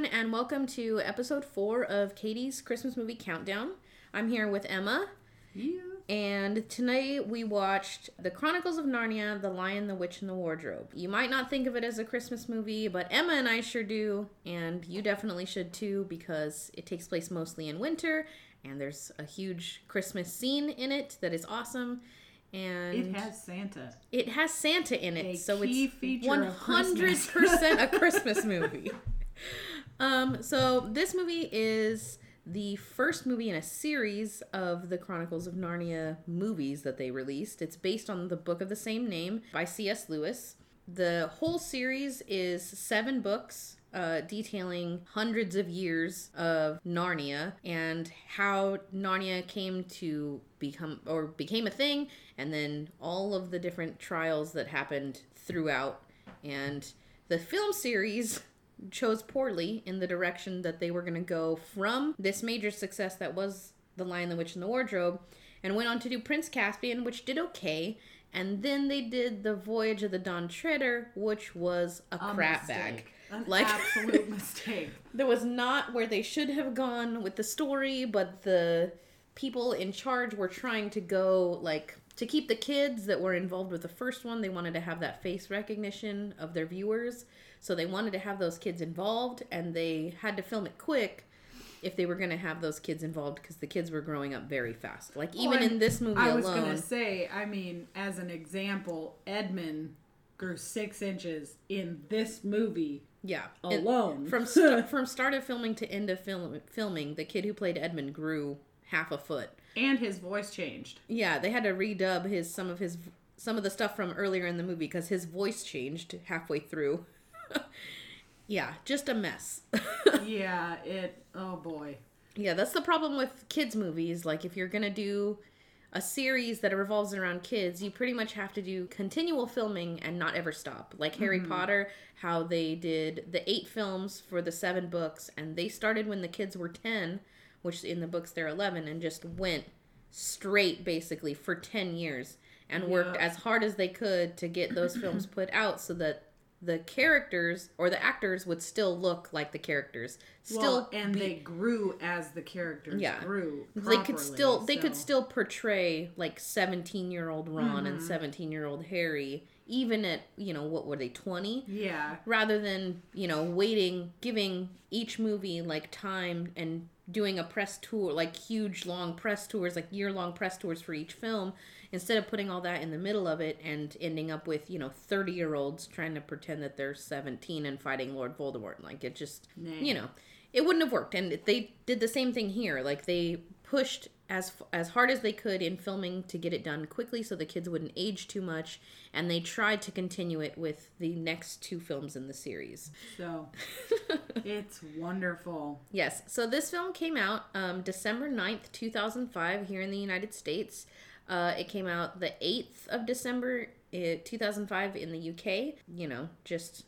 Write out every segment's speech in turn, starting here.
everyone, and welcome to episode four of Katie's Christmas movie countdown. I'm here with Emma, Yeah. and tonight we watched The Chronicles of Narnia: The Lion, the Witch, and the Wardrobe. You might not think of it as a Christmas movie, but Emma and I sure do, and you definitely should too because it takes place mostly in winter, and there's a huge Christmas scene in it that is awesome. And It has Santa. it has Santa in it, A so it's one hundred percent a Christmas movie. um, so this movie is the first movie in a series of the Chronicles of Narnia movies that they released. It's based on the book of the same name by C.S. Lewis. The whole series is seven books uh, detailing hundreds of years of Narnia and how Narnia came to become or became a thing, and then all of the different trials that happened throughout. And the film series chose poorly in the direction that they were going to go from this major success that was The Lion, the Witch, and the Wardrobe, and went on to do Prince Caspian, which did okay. And then they did The Voyage of the Dawn Treader, which was a, A crap mistake. bag. An Like- absolute mistake. There was not where they should have gone with the story, but the people in charge were trying to go like to keep the kids that were involved with the first one. They wanted to have that face recognition of their viewers, so they wanted to have those kids involved, and they had to film it quick if they were going to have those kids involved because the kids were growing up very fast. Like oh, even Well, in this movie I was alone, gonna say, I mean, as an example, Edmund grew six inches in this movie yeah, alone. from st- from start of filming to end of film filming, the kid who played Edmund grew half a foot. and his voice changed. Yeah, they had to redub his some of his some of the stuff from earlier in the movie because his voice changed halfway through. yeah, just a mess. yeah, it. Oh boy. yeah, that's the problem with kids movies. Like if you're gonna do a series that revolves around kids, you pretty much have to do continual filming and not ever stop. Like Harry mm-hmm. Potter, how they did the eight films for the seven books, and they started when the kids were ten, which in the books they're eleven, and just went straight basically for ten years and worked Yeah. as hard as they could to get those films put out so that the characters or the actors would still look like the characters still well, and be- they grew as the characters Yeah. grew. they could properly, still they could still portray like 17 year old ron and mm-hmm. 17 year old harry even at you know what were they 20 Yeah. rather than you know waiting giving each movie like time and doing a press tour like huge long press tours like year long press tours for each film instead of putting all that in the middle of it and ending up with you know 30 year olds trying to pretend that they're 17 and fighting lord voldemort like it just Nay. you know it wouldn't have worked. And they did the same thing here. Like they pushed as as hard as they could in filming to get it done quickly so the kids wouldn't age too much. And they tried to continue it with the next two films in the series. So it's wonderful. yes. So this film came out um, december 9th 2005 here in the united states uh, it came out the 8th of december uh, 2005 in the uk you know just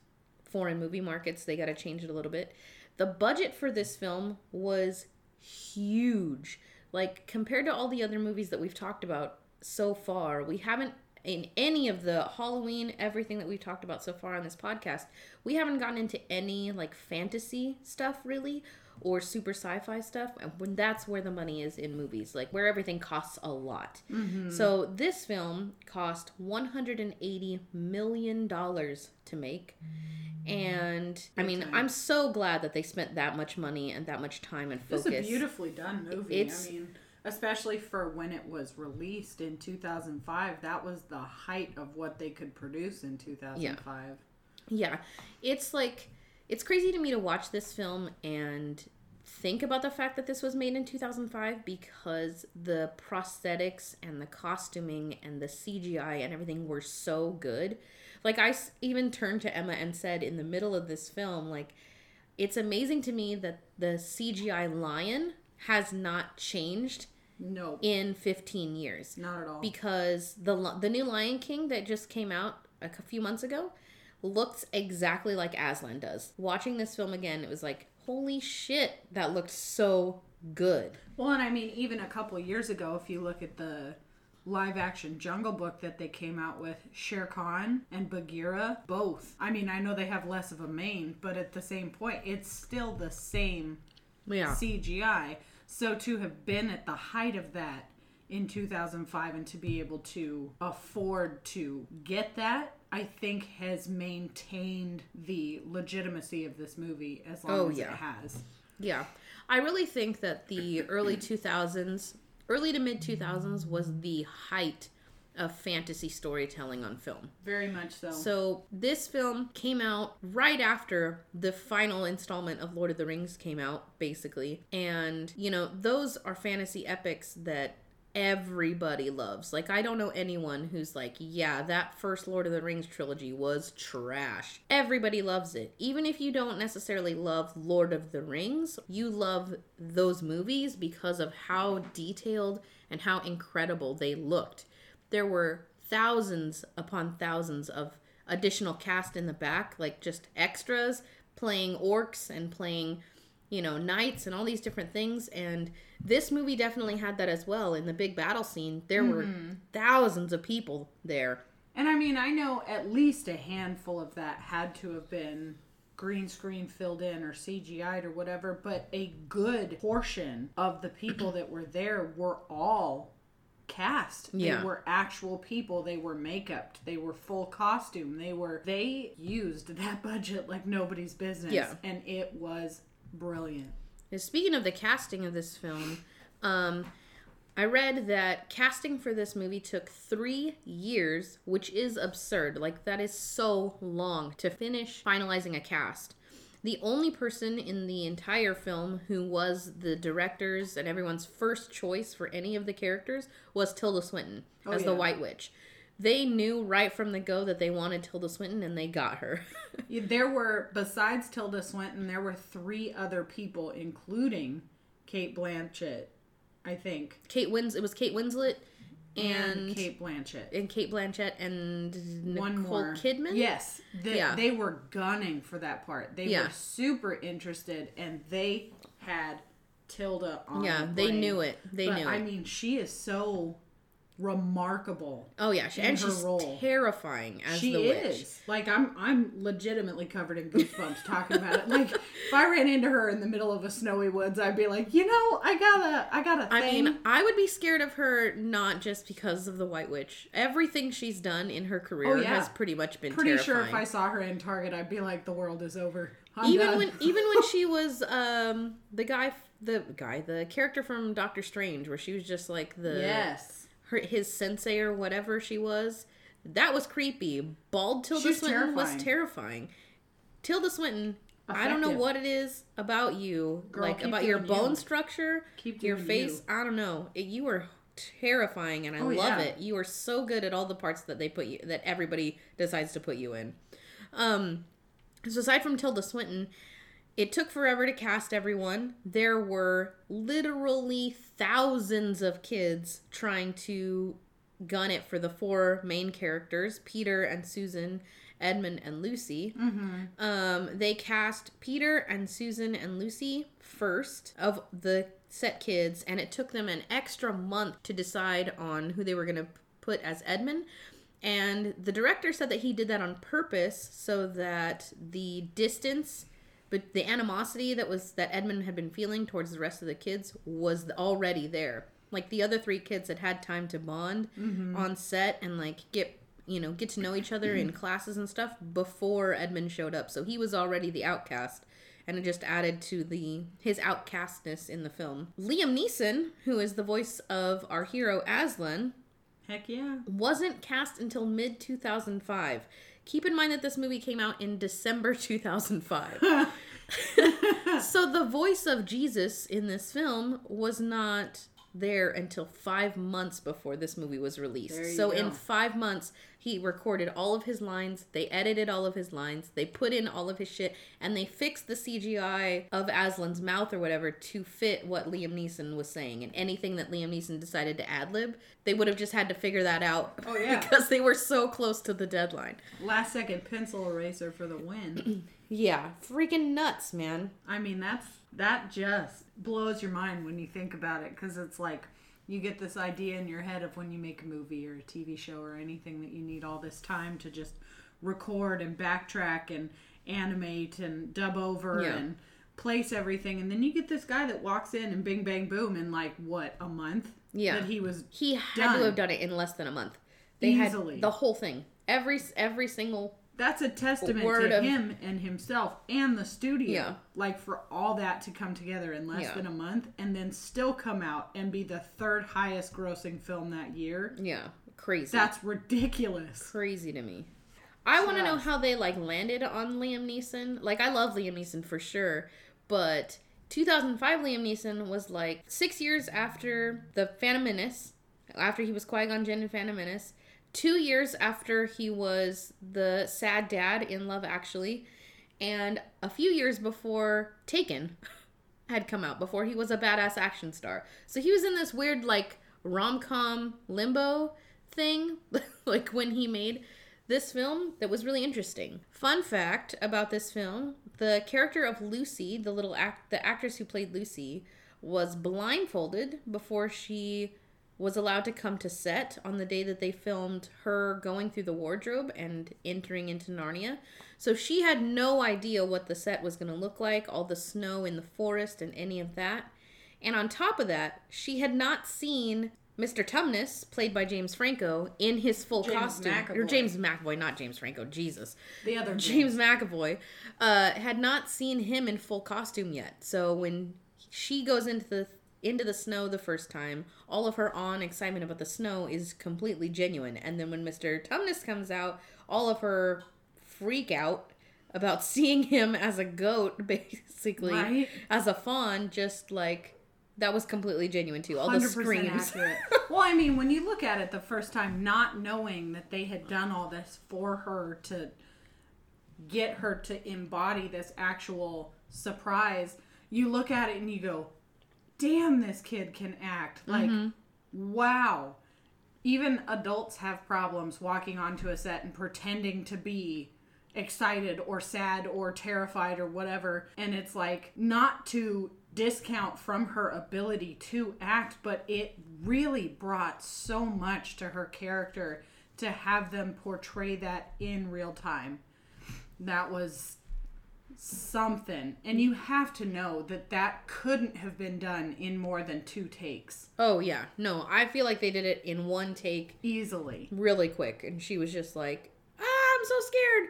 foreign movie markets they got to change it a little bit. The budget for this film was huge. Like compared to all the other movies that we've talked about so far we haven't in any of the halloween everything that we've talked about so far on this podcast we haven't gotten into any like fantasy stuff really or super sci-fi stuff and when that's where the money is in movies like where everything costs a lot mm-hmm. so this film cost 180 million dollars to make and i mean time. i'm so glad that they spent that much money and that much time and focus is a beautifully done movie. It's- I mean, especially for when it was released in 2005, that was the height of what they could produce in 2005. Yeah, Yeah. It's like it's crazy to me to watch this film and think about the fact that this was made in 2005 because the prosthetics and the costuming and the CGI and everything were so good. Like I even turned to Emma and said in the middle of this film like it's amazing to me that the CGI lion has not changed No, in 15 years not at all. because the the new Lion King that just came out a few months ago looks exactly like Aslan does. Watching this film again, it was like, holy shit, that looked so good. well, and I mean, even a couple years ago, if you look at the live action Jungle Book that they came out with, Shere Khan and Bagheera, both. I mean, I know they have less of a mane, but at the same point, it's still the same Yeah. CGI. So to have been at the height of that in 2005 and to be able to afford to get that, I think has maintained the legitimacy of this movie as long Oh, as yeah. it has. Yeah. I really think that the early 2000s, early to mid 2000s was the height of fantasy storytelling on film. Very much so. So this film came out right after the final installment of Lord of the Rings came out, basically. And, you know, those are fantasy epics that everybody loves. Like, I don't know anyone who's like, yeah, that first Lord of the Rings trilogy was trash. Everybody loves it. Even if you don't necessarily love Lord of the Rings, you love those movies because of how detailed and how incredible they looked there were thousands upon thousands of additional cast in the back, like just extras playing orcs and playing, you know, knights and all these different things. And this movie definitely had that as well. In the big battle scene, there were mm-hmm. thousands of people there. And I mean, I know at least a handful of that had to have been green screen filled in or CGI'd or whatever, but a good portion of the people that were there were all cast. Yeah. They were actual people, they were makeup, they were full costume, they were they used that budget like nobody's business. Yeah. And it was brilliant. Now, Speaking of the casting of this film, um, I read that casting for this movie took three years, which is absurd. Like, that is so long to finish finalizing a cast. The only person in the entire film who was the director's and everyone's first choice for any of the characters was Tilda Swinton as the yeah. White Witch. They knew right from the go that they wanted Tilda Swinton and they got her. There were, besides Tilda Swinton, there were three other people, including Cate Blanchett, I think, Kate Wins it was Kate Winslet and, and Cate Blanchett. and Kate Blanchett and Nicole One more. Kidman. Yes, they, Yeah. they were gunning for that part. They Yeah. were super interested, and they had Tilda on. Yeah, the they knew it. They but knew I it. I mean, she is so remarkable. oh yeah, she, and her she's role. terrifying as she the witch. is like I'm. I'm legitimately covered in goosebumps talking about it. Like if I ran into her in the middle of a snowy woods, I'd be like, you know, I gotta, I gotta. I thing. mean, I would be scared of her not just because of the White Witch. Everything she's done in her career Oh, yeah. has pretty much been pretty terrifying. sure if I saw her in Target, I'd be like, the world is over. I'm even done. when even when she was um the guy the guy the character from Doctor Strange where she was just like the yes. Her his sensei or whatever she was that was creepy. Bald tilda She's swinton was terrifying. terrifying. Tilda swinton i don't know what it is about you Girl, like about your bone you. structure Keep your face i don't know. It- you were terrifying and i Oh, love yeah. it. You are so good at all the parts that they put you that everybody decides to put you in. Um so aside from tilda swinton it took forever to cast everyone. There were literally thousands of kids trying to gun it for the four main characters Peter and Susan, Edmund and Lucy. Um, they cast Peter and Susan and Lucy first of the set kids, and it took them an extra month to decide on who they were going to put as Edmund. And the director said that he did that on purpose so that the distance but the animosity that was that Edmund had been feeling towards the rest of the kids was already there. Like the other three kids had had time to bond mm-hmm. on set and like get you know get to know each other in classes and stuff before Edmund showed up. So he was already the outcast and it just added to the his outcastness in the film. Liam Neeson, who is the voice of our hero Aslan, Heck yeah. wasn't cast until mid 2005. Keep in mind that this movie came out in December 2005. so the voice of Jesus in this film was not there until five months before this movie was released. So in five months, he recorded all of his lines, they edited all of his lines, they put in all of his shit, and they fixed the CGI of Aslan's mouth or whatever to fit what Liam Neeson was saying. And anything that Liam Neeson decided to ad lib, they would have just had to figure that out. Oh, yeah. because they were so close to the deadline. Last second pencil eraser for the win. Yeah, freaking nuts, man. I mean, that's that just blows your mind when you think about it because it's like you get this idea in your head of when you make a movie or a TV show or anything that you need all this time to just record and backtrack and animate and dub over Yeah. and place everything and then you get this guy that walks in and bing bang boom in like what a month Yeah. that he was He had Done. to have done it in less than a month. They Easily. had the whole thing. Every every single that's a testament Word to of- him and himself and the studio Yeah. like for all that to come together in less Yeah. than a month and then still come out and be the third highest grossing film that year yeah, crazy. that's ridiculous crazy to me. I want to know how they like landed on Liam Neeson. Like I love Liam Neeson for sure, but 2005 Liam Neeson was like 6 years after The Phantom Menace, after he was Qui-Gon Jinn in Phantom Menace, 2 years after he was the sad dad in Love Actually, and a few years before Taken had come out before he was a badass action star. So he was in this weird like rom-com limbo thing like when he made this film that was really interesting. Fun fact about this film, the character of Lucy, the little act the actress who played Lucy was blindfolded before she was allowed to come to set on the day that they filmed her going through the wardrobe and entering into Narnia. So she had no idea what the set was going to look like, all the snow in the forest and any of that. And on top of that, she had not seen Mr. Tumnus, played by James Franco, in his full James costume. Or James McAvoy, not James Franco. Jesus. the other James McAvoy uh, had not seen him in full costume yet. So when she goes into the into the snow the first time, all of her and excitement about the snow is completely genuine. And then when Mr. Tumnus comes out, all of her freak out about seeing him as a goat, basically Right. as a faun, just like that was completely genuine too. All the 100% screams. well, I mean, when you look at it the first time, not knowing that they had done all this for her to get her to embody this actual surprise, you look at it and you go, damn, this kid can act. Like, mm-hmm. wow. Even adults have problems walking onto a set and pretending to be excited or sad or terrified or whatever. And it's like not to discount from her ability to act, but it really brought so much to her character to have them portray that in real time. That was something. And you have to know that that couldn't have been done in more than two takes Oh yeah, no, I feel like they did it in one take easily. really quick and she was just like ah i'm so scared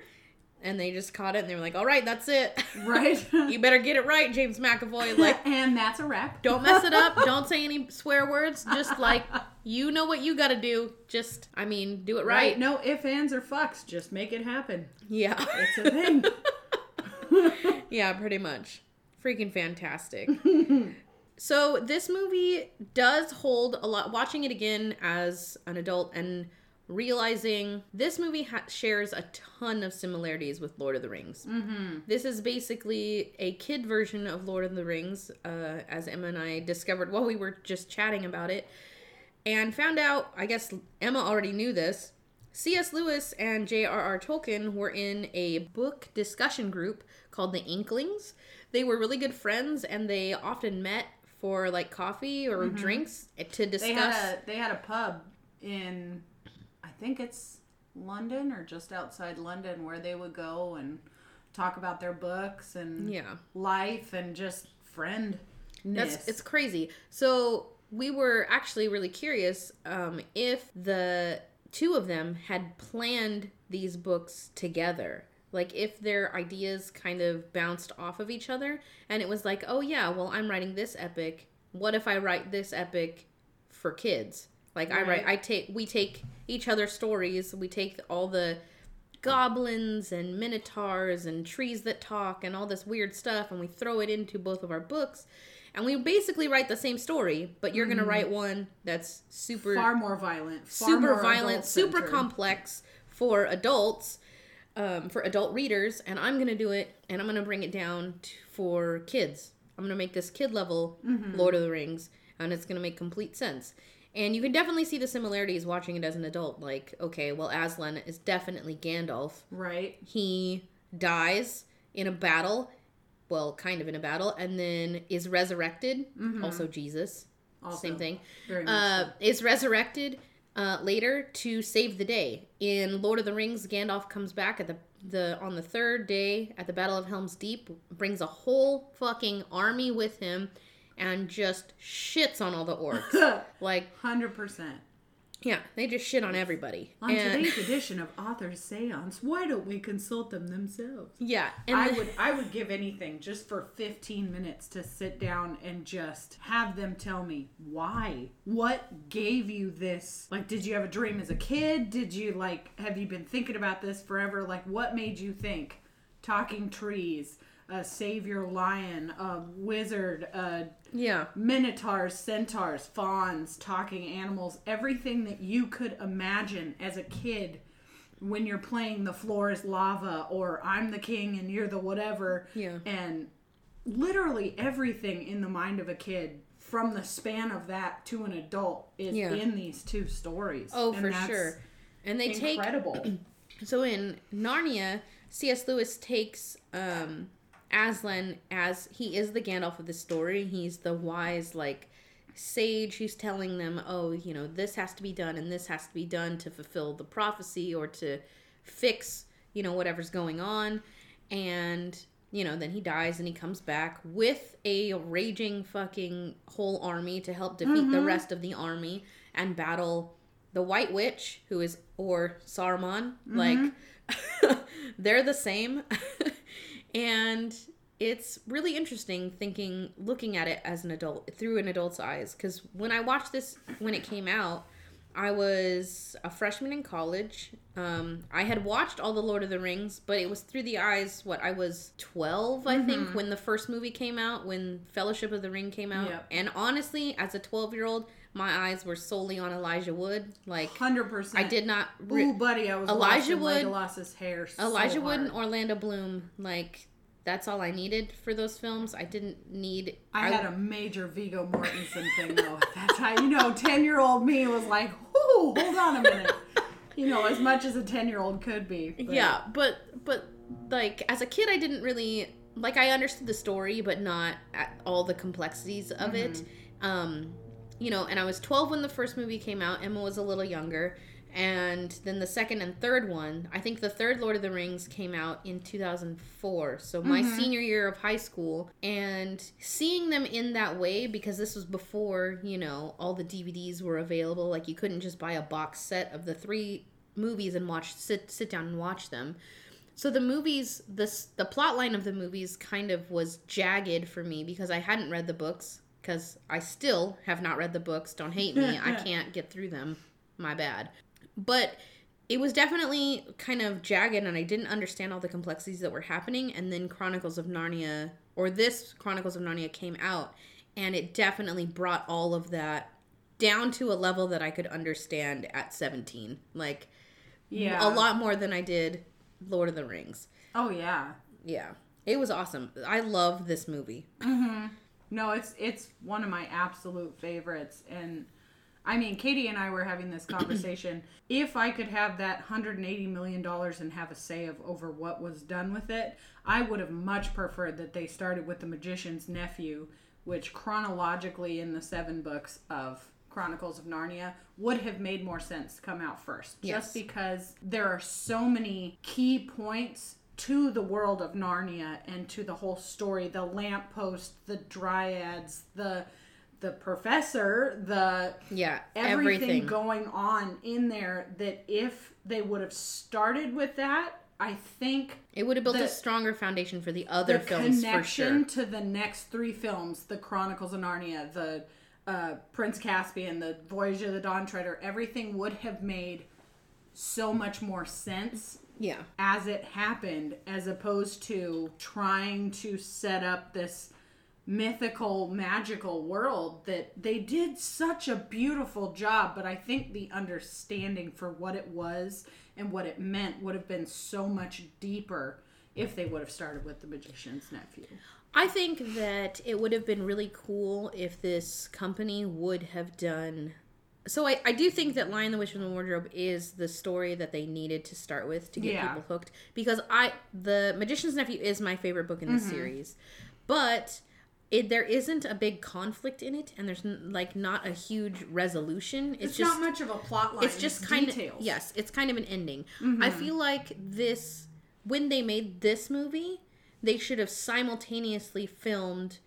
and they just caught it and they were like all right that's it Right? you better get it right james mcavoy like and that's a wrap. don't mess it up don't say any swear words just like you know what you gotta do just i mean do it right, Right. No ifs, ands, or fucks. Just make it happen. yeah It's a thing. yeah pretty much freaking fantastic so this movie does hold a lot watching it again as an adult and realizing this movie ha- shares a ton of similarities with lord of the rings mm-hmm. this is basically a kid version of lord of the rings uh, as emma and i discovered while we were just chatting about it and found out i guess emma already knew this C.S. Lewis and J.R.R. Tolkien were in a book discussion group called the Inklings. They were really good friends and they often met for like coffee or drinks to discuss. They had a they had a pub in I think it's London or just outside London where they would go and talk about their books and yeah. life and just friend. That's it's crazy. So we were actually really curious um, if the two of them had planned these books together. Like if their ideas kind of bounced off of each other, and it was like, oh yeah, well I'm writing this epic. What if I write this epic for kids? Like I write, Right. I take, we take each other's stories. We take all the goblins and minotaurs and trees that talk and all this weird stuff, and we throw it into both of our books and we basically write the same story, but you're gonna mm-hmm. write one that's super far more violent, far super more violent, super complex for adults, um, for adult readers, and I'm gonna do it, and I'm gonna bring it down to, for kids. I'm gonna make this kid level Mm-hmm. Lord of the Rings, and it's gonna make complete sense. And you can definitely see the similarities watching it as an adult. Like, okay, well, Aslan is definitely Gandalf. Right. He dies in a battle, well, kind of in a battle, and then is resurrected. Mm-hmm. Also, Jesus. Also, same thing, uh, is resurrected uh, later to save the day. In Lord of the Rings, Gandalf comes back at the the on the third day at the Battle of Helm's Deep, brings a whole fucking army with him, and just shits on all the orcs. like, Hundred percent. Yeah, they just shit on everybody. On and today's edition of Author's Seance, why don't we consult them themselves? yeah, and I the- would I would give anything just for 15 minutes to sit down and just have them tell me why. What gave you this? Like did you have a dream as a kid? Did you like have you been thinking about this forever? Like what made you think talking trees, a savior lion, a wizard, a yeah, minotaurs, centaurs, fauns, talking animals, everything that you could imagine as a kid when you're playing the floor is lava or I'm the king and you're the whatever. Yeah. And literally everything in the mind of a kid from the span of that to an adult is Yeah. in these two stories. oh And for sure. And they take Incredible. So in Narnia, C.S. Lewis takes um, Aslan as he is the Gandalf of the story. He's the wise, like sage who's telling them, "Oh, you know, this has to be done and this has to be done to fulfill the prophecy or to fix, you know, whatever's going on." And you know, then he dies and he comes back with a raging fucking whole army to help defeat the mm-hmm. rest of the army and battle the White Witch, who is or Saruman, like mm-hmm. they're the same. and it's really interesting thinking looking at it as an adult through an adult's eyes cuz when I watched this when it came out, I was a freshman in college. Um, I had watched all the Lord of the Rings, but it was through the eyes what I was 12, I think, when the first movie came out, when Fellowship of the Ring came out. Yep. And honestly, as a 12-year-old, my eyes were solely on Elijah Wood. Like 100%. I did not re- Ooh, buddy, I was Elijah Wood- Legolas's hair so Elijah Wood and Orlando Bloom, like that's all I needed for those films. I didn't need. I had a major Viggo Mortensen thing though at that time. You know, ten year old me was like, "Whoo, hold on a minute." You know, as much as a ten year old could be. but- yeah, but but like as a kid, I didn't really like. I understood the story, but not at all the complexities of it. Mm-hmm. Um, you know, and I was 12 when the first movie came out. Emma was a little younger. And then the second and third one, I think the third Lord of the Rings came out in 2004. So my Mm-hmm. senior year of high school. And seeing them in that way, because this was before, you know, all the DVDs were available. Like you couldn't just buy a box set of the three movies and watch, sit, sit down and watch them. So the movies, this the plot line of the movies kind of was jagged for me because I hadn't read the books because I still have not read the books. Don't hate me. I can't get through them. My bad. But it was definitely kind of jagged and I didn't understand all the complexities that were happening and then Chronicles of Narnia or this Chronicles of Narnia came out and it definitely brought all of that down to a level that I could understand at 17. Like Yeah. a lot more than I did Lord of the Rings. Oh yeah. Yeah. It was awesome. I love this movie. Mm-hmm. No, it's it's one of my absolute favorites and I mean, Katie and I were having this conversation. if I could have that 180 million dollars and have a say of over what was done with it, I would have much preferred that they started with the magician's nephew, which chronologically in the seven books of Chronicles of Narnia would have made more sense to come out first. Yes. Just because there are so many key points to the world of Narnia and to the whole story, the lamppost, the dryads, the the professor, the Yeah. everything, Everything. going on in there that if they would have started with that, I think it would have built the- a stronger foundation for the other the films for connection sure. to the next three films, the Chronicles of Narnia, the uh, Prince Caspian, the Voyage of the Dawn Treader, everything would have made so much more sense Yeah. as it happened as opposed to trying to set up this mythical magical world that they did such a beautiful job but i think the understanding for what it was and what it meant would have been so much deeper if they would have started with the magician's nephew I think that it would have been really cool if this company would have done. So I, I do think that Lion the Witch and the Wardrobe is the story that they needed to start with to get Yeah. people hooked because I the Magician's Nephew is my favorite book in the mm-hmm. series. But it there isn't a big conflict in it, and there's n- like not a huge resolution. It's, It's, just not much of a plot line. it's just kind details. of yes it's kind of an ending i mm-hmm. feel like this when they made this movie they should have simultaneously filmed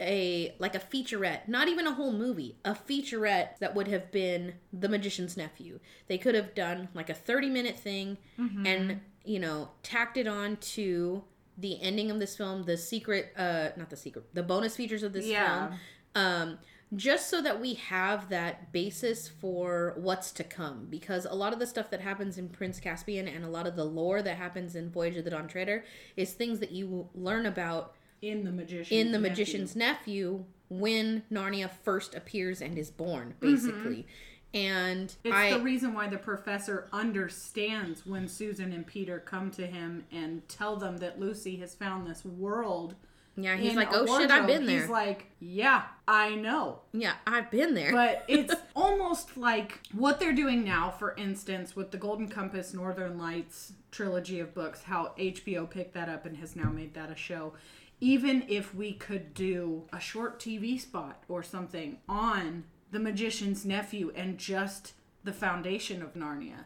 a like a featurette not even a whole movie a featurette that would have been the magician's nephew. They could have done like a 30 minute thing and you know tacked it on to the ending of this film the secret uh not the secret the bonus features of this Yeah. film um just so that we have that basis for what's to come. Because a lot of the stuff that happens in prince caspian and a lot of the lore that happens in voyage of the dawn treader is things that you learn about in the magician. in the magician's nephew when narnia first appears and is born mm-hmm. basically and It's i the reason why the professor understands when Susan and Peter come to him and tell them that Lucy has found this world. yeah he's like oh shit i've been there He's like, yeah, I know. yeah i've been there But it's almost like what they're doing now, for instance, with the Golden Compass Northern Lights trilogy of books, how HBO picked that up and has now made that a show. Even if we could do a short TV spot or something on the magician's nephew and just the foundation of Narnia,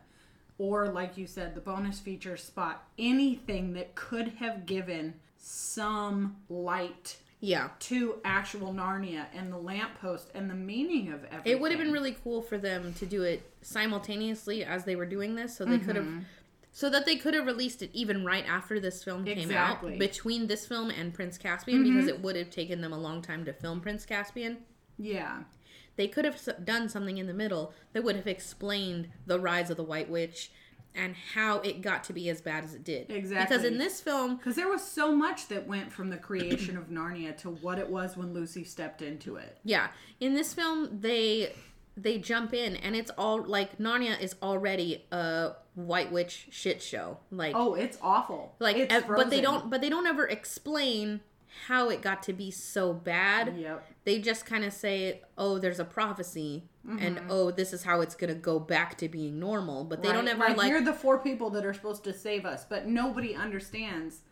or like you said, the bonus feature spot, anything that could have given some light yeah to actual Narnia and the lamppost and the meaning of everything. It would have been really cool for them to do it simultaneously as they were doing this, so they could have, mm-hmm. So that they could have released it even right after this film came Exactly. Mm-hmm. out, between this film and Prince Caspian, because it would have taken them a long time to film Prince Caspian. Yeah. They could have done something in the middle that would have explained the rise of the White Witch and how it got to be as bad as it did. Exactly. Because in this film, Because there was so much that went from the creation of Narnia to what it was when Lucy stepped into it. Yeah, in this film they they jump in and it's all like Narnia is already a white witch shit show. Like Oh, it's awful. like it's ev- but they don't but they don't ever explain how it got to be so bad. Yep. They just kind of say, "Oh, there's a prophecy." And Mm-hmm. oh, this is how it's gonna go back to being normal, but they don't Right, ever like, you're the four people that are supposed to save us, but nobody understands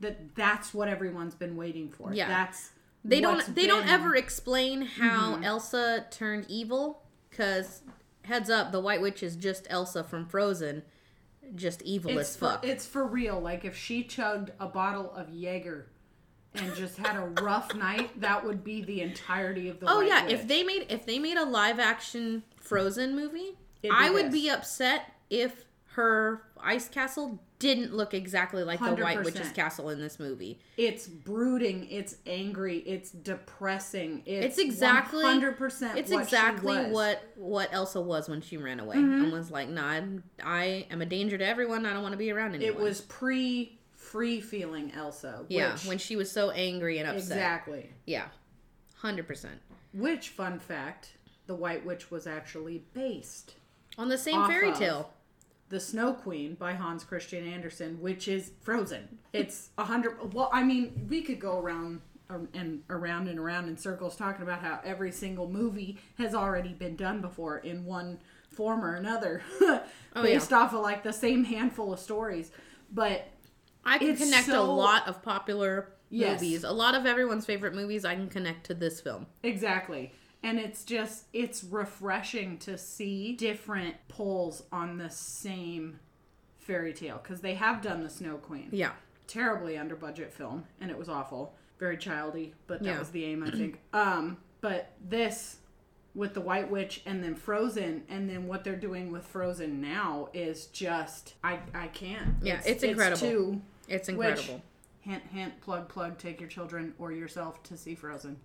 that that's what everyone's been waiting for. Yeah. That's they don't they don't ever explain how Mm-hmm. Elsa turned evil cuz heads up the white witch is just Elsa from Frozen just evil It's as for, fuck. it's for real. Like if she chugged a bottle of Jaeger and just had a rough night, that would be the entirety of the. oh White yeah, Witch. if they made if they made a live action Frozen movie, I would this. be upset if her ice castle didn't look exactly like the white witch's castle in this movie. It's brooding. It's angry. It's depressing. It's, It's exactly- hundred percent. It's exactly what what Elsa was when she ran away Mm-hmm. and was like, "Nah, I am a danger to everyone. I don't want to be around anyone." It was pre free feeling Elsa. yeah, which- when she was so angry and upset. exactly. Yeah, hundred percent Which fun fact? The White Witch was actually based on the same fairy tale. The Snow Queen by Hans Christian Andersen, which is Frozen. It's a hundred. Well, I mean, we could go around um, and around and around in circles talking about how every single movie has already been done before in one form or another, Oh, based off of like the same handful of stories. But I can connect a lot of popular Yes. movies. A lot of everyone's favorite movies I can connect to this film. Exactly. And it's just it's refreshing to see different pulls on the same fairy tale because they have done the Snow Queen. Yeah. Terribly under budget film and it was awful. Very childy, but that Yeah. was the aim I think. Um but this with the White Witch and then Frozen and then what they're doing with Frozen now is just I I can't. Yeah, it's incredible. It's, too- It's which- incredible. hint hint plug plug take your children or yourself to see Frozen.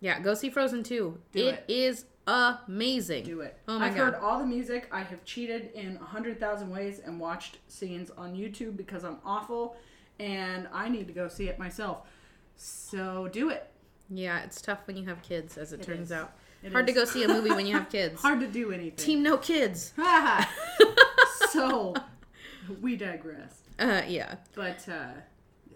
Yeah, go see Frozen 2. Do it is amazing. do it. Oh my I've God. heard all the music. I have cheated in a hundred thousand ways and watched scenes on YouTube because I'm awful, and I need to go see it myself. So do it. Yeah, it's tough when you have kids, as it, turns is. out. It Hard to go see a movie when you have kids. Hard to do anything. Team no kids. so we digress. Uh, yeah. But uh,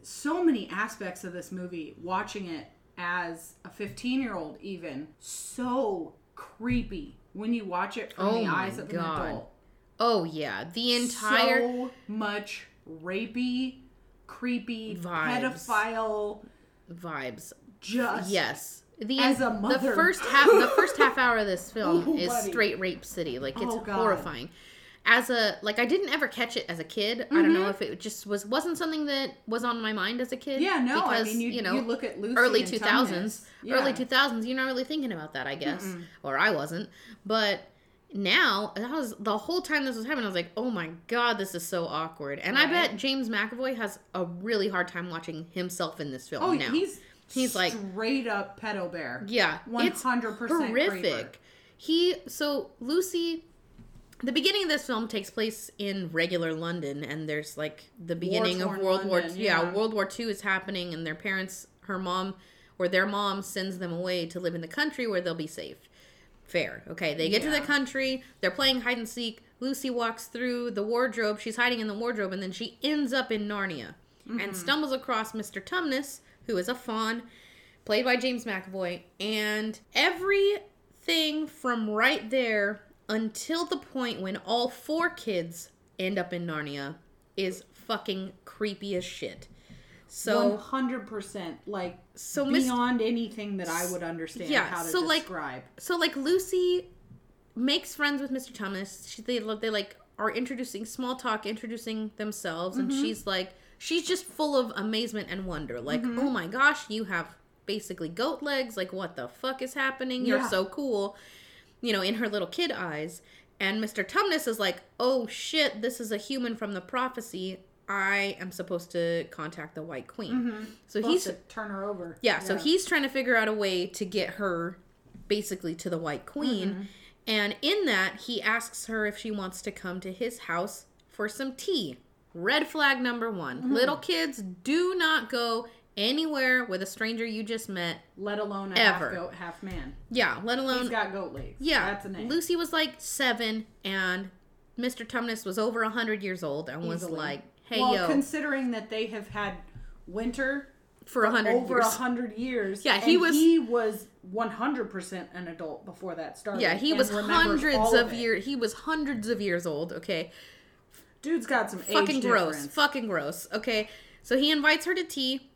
so many aspects of this movie, watching it as a 15 year old, even so creepy when you watch it from Oh the eyes of God. an adult. Oh yeah, the entire so much rapey, creepy, Vibes. pedophile, vibes. just Yes. The, As a the first half the first half hour of this film is buddy. straight rape city. Like it's Oh, God. As a like I didn't ever catch it as a kid. I don't know if it just was wasn't something that was on my mind as a kid. Mm-hmm. Yeah, no, I because, mean, you- you look at Lucy early two thousands, Yeah. early two thousands. You're not really thinking about that, I guess, or I wasn't. But now, that was the whole time this was happening. I was like, oh my god, this is so awkward. And I bet James McAvoy has a really hard time watching himself in this film Oh, now. he's He's like- straight up pedo bear. Yeah, it's 100% horrific. creeper. He so Lucy. The beginning of this film takes place in regular London, and there's like the beginning of War-torn World War. London, yeah. yeah. World War II is happening, and their parents, her mom, or their mom sends them away to live in the country where they'll be safe. Fair, okay. They get to the country. They're playing hide and seek. Lucy walks through the wardrobe. She's hiding in the wardrobe, and then she ends up in Narnia Mm-hmm. and stumbles across Mr. Tumnus, who is a faun, played by James McAvoy, and everything from right there until the point when all four kids end up in Narnia is fucking creepy as shit. So hundred percent, like So beyond anything that I would understand Yeah, how to so, like- describe. so like Lucy makes friends with Mr. Tumnus. She, they they like are introducing small talk, introducing themselves, and mm-hmm. she's like she's just full of amazement and wonder. Like, mm-hmm. oh my gosh, you have basically goat legs. Like, what the fuck is happening? You're Yeah. so cool. You know, in her little kid eyes. And Mr. Tumnus is like, oh shit, this is a human from the prophecy. I am supposed to contact the White Queen. So Supposed he's to turn her over. yeah, so he's trying to figure out a way to get her basically to the White Queen. Mm-hmm. And in that, he asks her if she wants to come to his house for some tea. Red flag number one. Mm-hmm. Little kids do not go anywhere with a stranger you just met. let alone a Ever. half goat, half man. Yeah, let alone. He's got goat legs. yeah, that's a name. Lucy was like seven, and Mr. Tumnus was over a 100 years old and was like, hey, well, yo, considering that they have had winter for a 100 over a years. hundred years. Yeah, he and was- he was one hundred percent an adult before that started. Yeah, he was hundreds all of years. He was hundreds of years old. Okay, Dude's got some fucking gross difference. fucking gross okay so he invites her to tea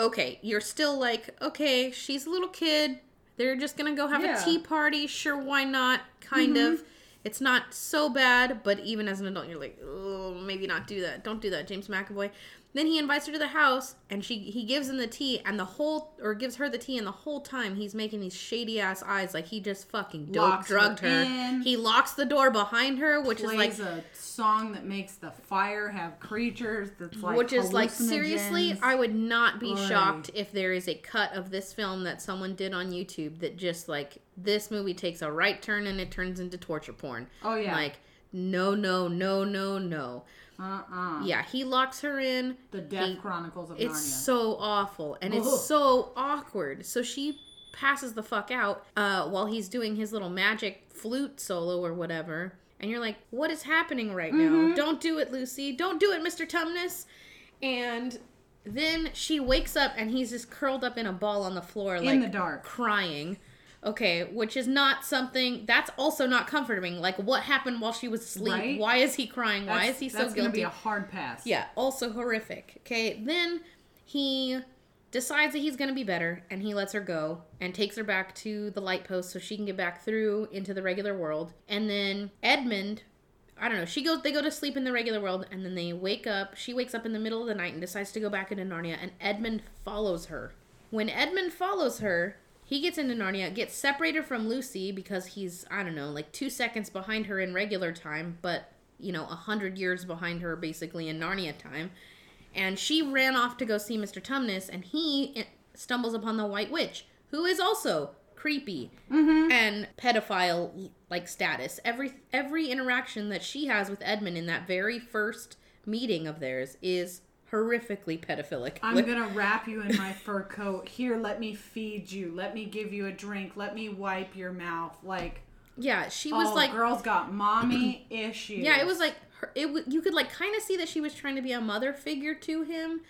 okay you're still like okay she's a little kid. They're just gonna go have Yeah. Mm-hmm. a tea party. Sure why not? Kind of. It's not so bad but even as an adult you're like oh maybe not do that. Don't do that james mcavoy then he invites her to the house and she he gives him the tea and the whole or gives her the tea and the whole time he's making these shady ass eyes like he just fucking dope Locks her drugged her, in. he locks the door behind her which is like a song that makes the fire have creatures. That's like which is like seriously i would not be shocked if there is a cut of this film that someone did on youtube that just like this movie takes a right turn and it turns into torture porn Oh, yeah. like no no no no no Uh-uh. yeah he locks her in The Death He- Chronicles of it's Narnia. so awful and Ugh. it's so awkward so she passes the fuck out uh, while he's doing his little magic flute solo or whatever and you're like what is happening right Mm-hmm. now don't do it lucy don't do it mr tumnus and then she wakes up and he's just curled up in a ball on the floor like in the dark. crying okay which is not something that's also not comforting like what happened while she was asleep Right? why is he crying why is he so guilty? that's gonna be a hard pass. yeah, also horrific. Okay, then he decides that he's going to be better and he lets her go and takes her back to the light post so she can get back through into the regular world. And then Edmund, I don't know, she goes they go to sleep in the regular world and then they wake up. She wakes up in the middle of the night and decides to go back into Narnia and Edmund follows her. When Edmund follows her, he gets into Narnia, gets separated from Lucy because he's, I don't know, like 2 seconds behind her in regular time, but you know, a hundred years behind her basically in Narnia time. And she ran off to go see Mr. Tumnus, and he eh, stumbles upon the White Witch, who is also creepy mm-hmm. and pedophile like status. Every every interaction that she has with Edmund in that very first meeting of theirs is horrifically pedophilic. I'm Like- gonna wrap you in my fur coat. Here, let me feed you. Let me give you a drink. Let me wipe your mouth. Like, yeah, she was oh, like girl's got mommy issues. Yeah, it was like her, it. w- You could like kind of see that she was trying to be a mother figure to him,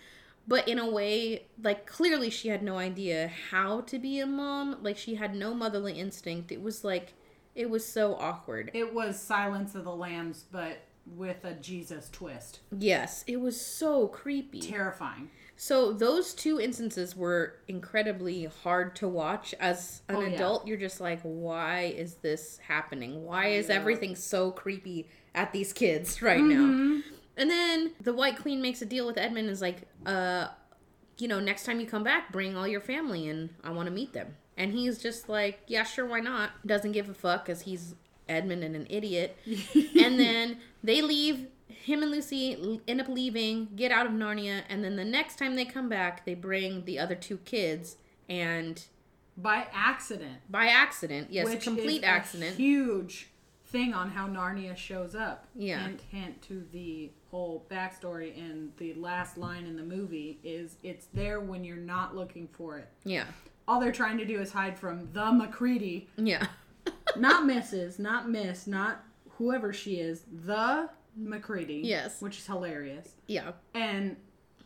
but in a way, like clearly she had no idea how to be a mom. Like she had no motherly instinct. It was like it was so awkward. It was Silence of the Lambs, but with a Jesus twist. Yes, it was so creepy. Terrifying. So those two instances were incredibly hard to watch. As an Oh, yeah. adult, you're just like, why is this happening? Why is Yeah. everything so creepy at these kids right Mm-hmm. now? And then the White Queen makes a deal with Edmund is like, uh, you know, next time you come back, bring all your family and I want to meet them. And he's just like, yeah, sure, why not? Doesn't give a fuck because he's Edmund and an idiot. and then they leave. Him and Lucy end up leaving, get out of Narnia, and then the next time they come back, they bring the other two kids, and By accident. by accident, yes, which complete is accident, A huge thing on how Narnia shows up. Yeah. Hint, hint to the whole backstory and the last line in the movie is it's there when you're not looking for it. yeah, All they're trying to do is hide from the Macready. yeah, not Mrs., not Miss, not whoever she is, the Macready. Yes. Which is hilarious. yeah, And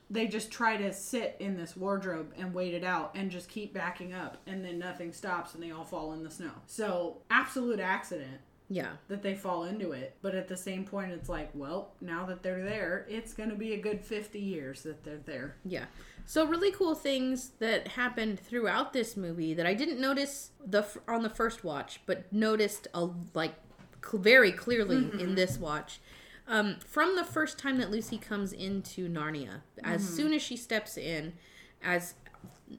they just try to sit in this wardrobe and wait it out and just keep backing up and then nothing stops and they all fall in the snow. So, absolute accident yeah, that they fall into it. But at the same point, it's like, well, now that they're there, it's going to be a good 50 years that they're there. yeah. So really cool things that happened throughout this movie that I didn't notice the on the first watch, but noticed a, like cl- very clearly in this watch. Um, from the first time that Lucy comes into Narnia, as soon as she steps in, as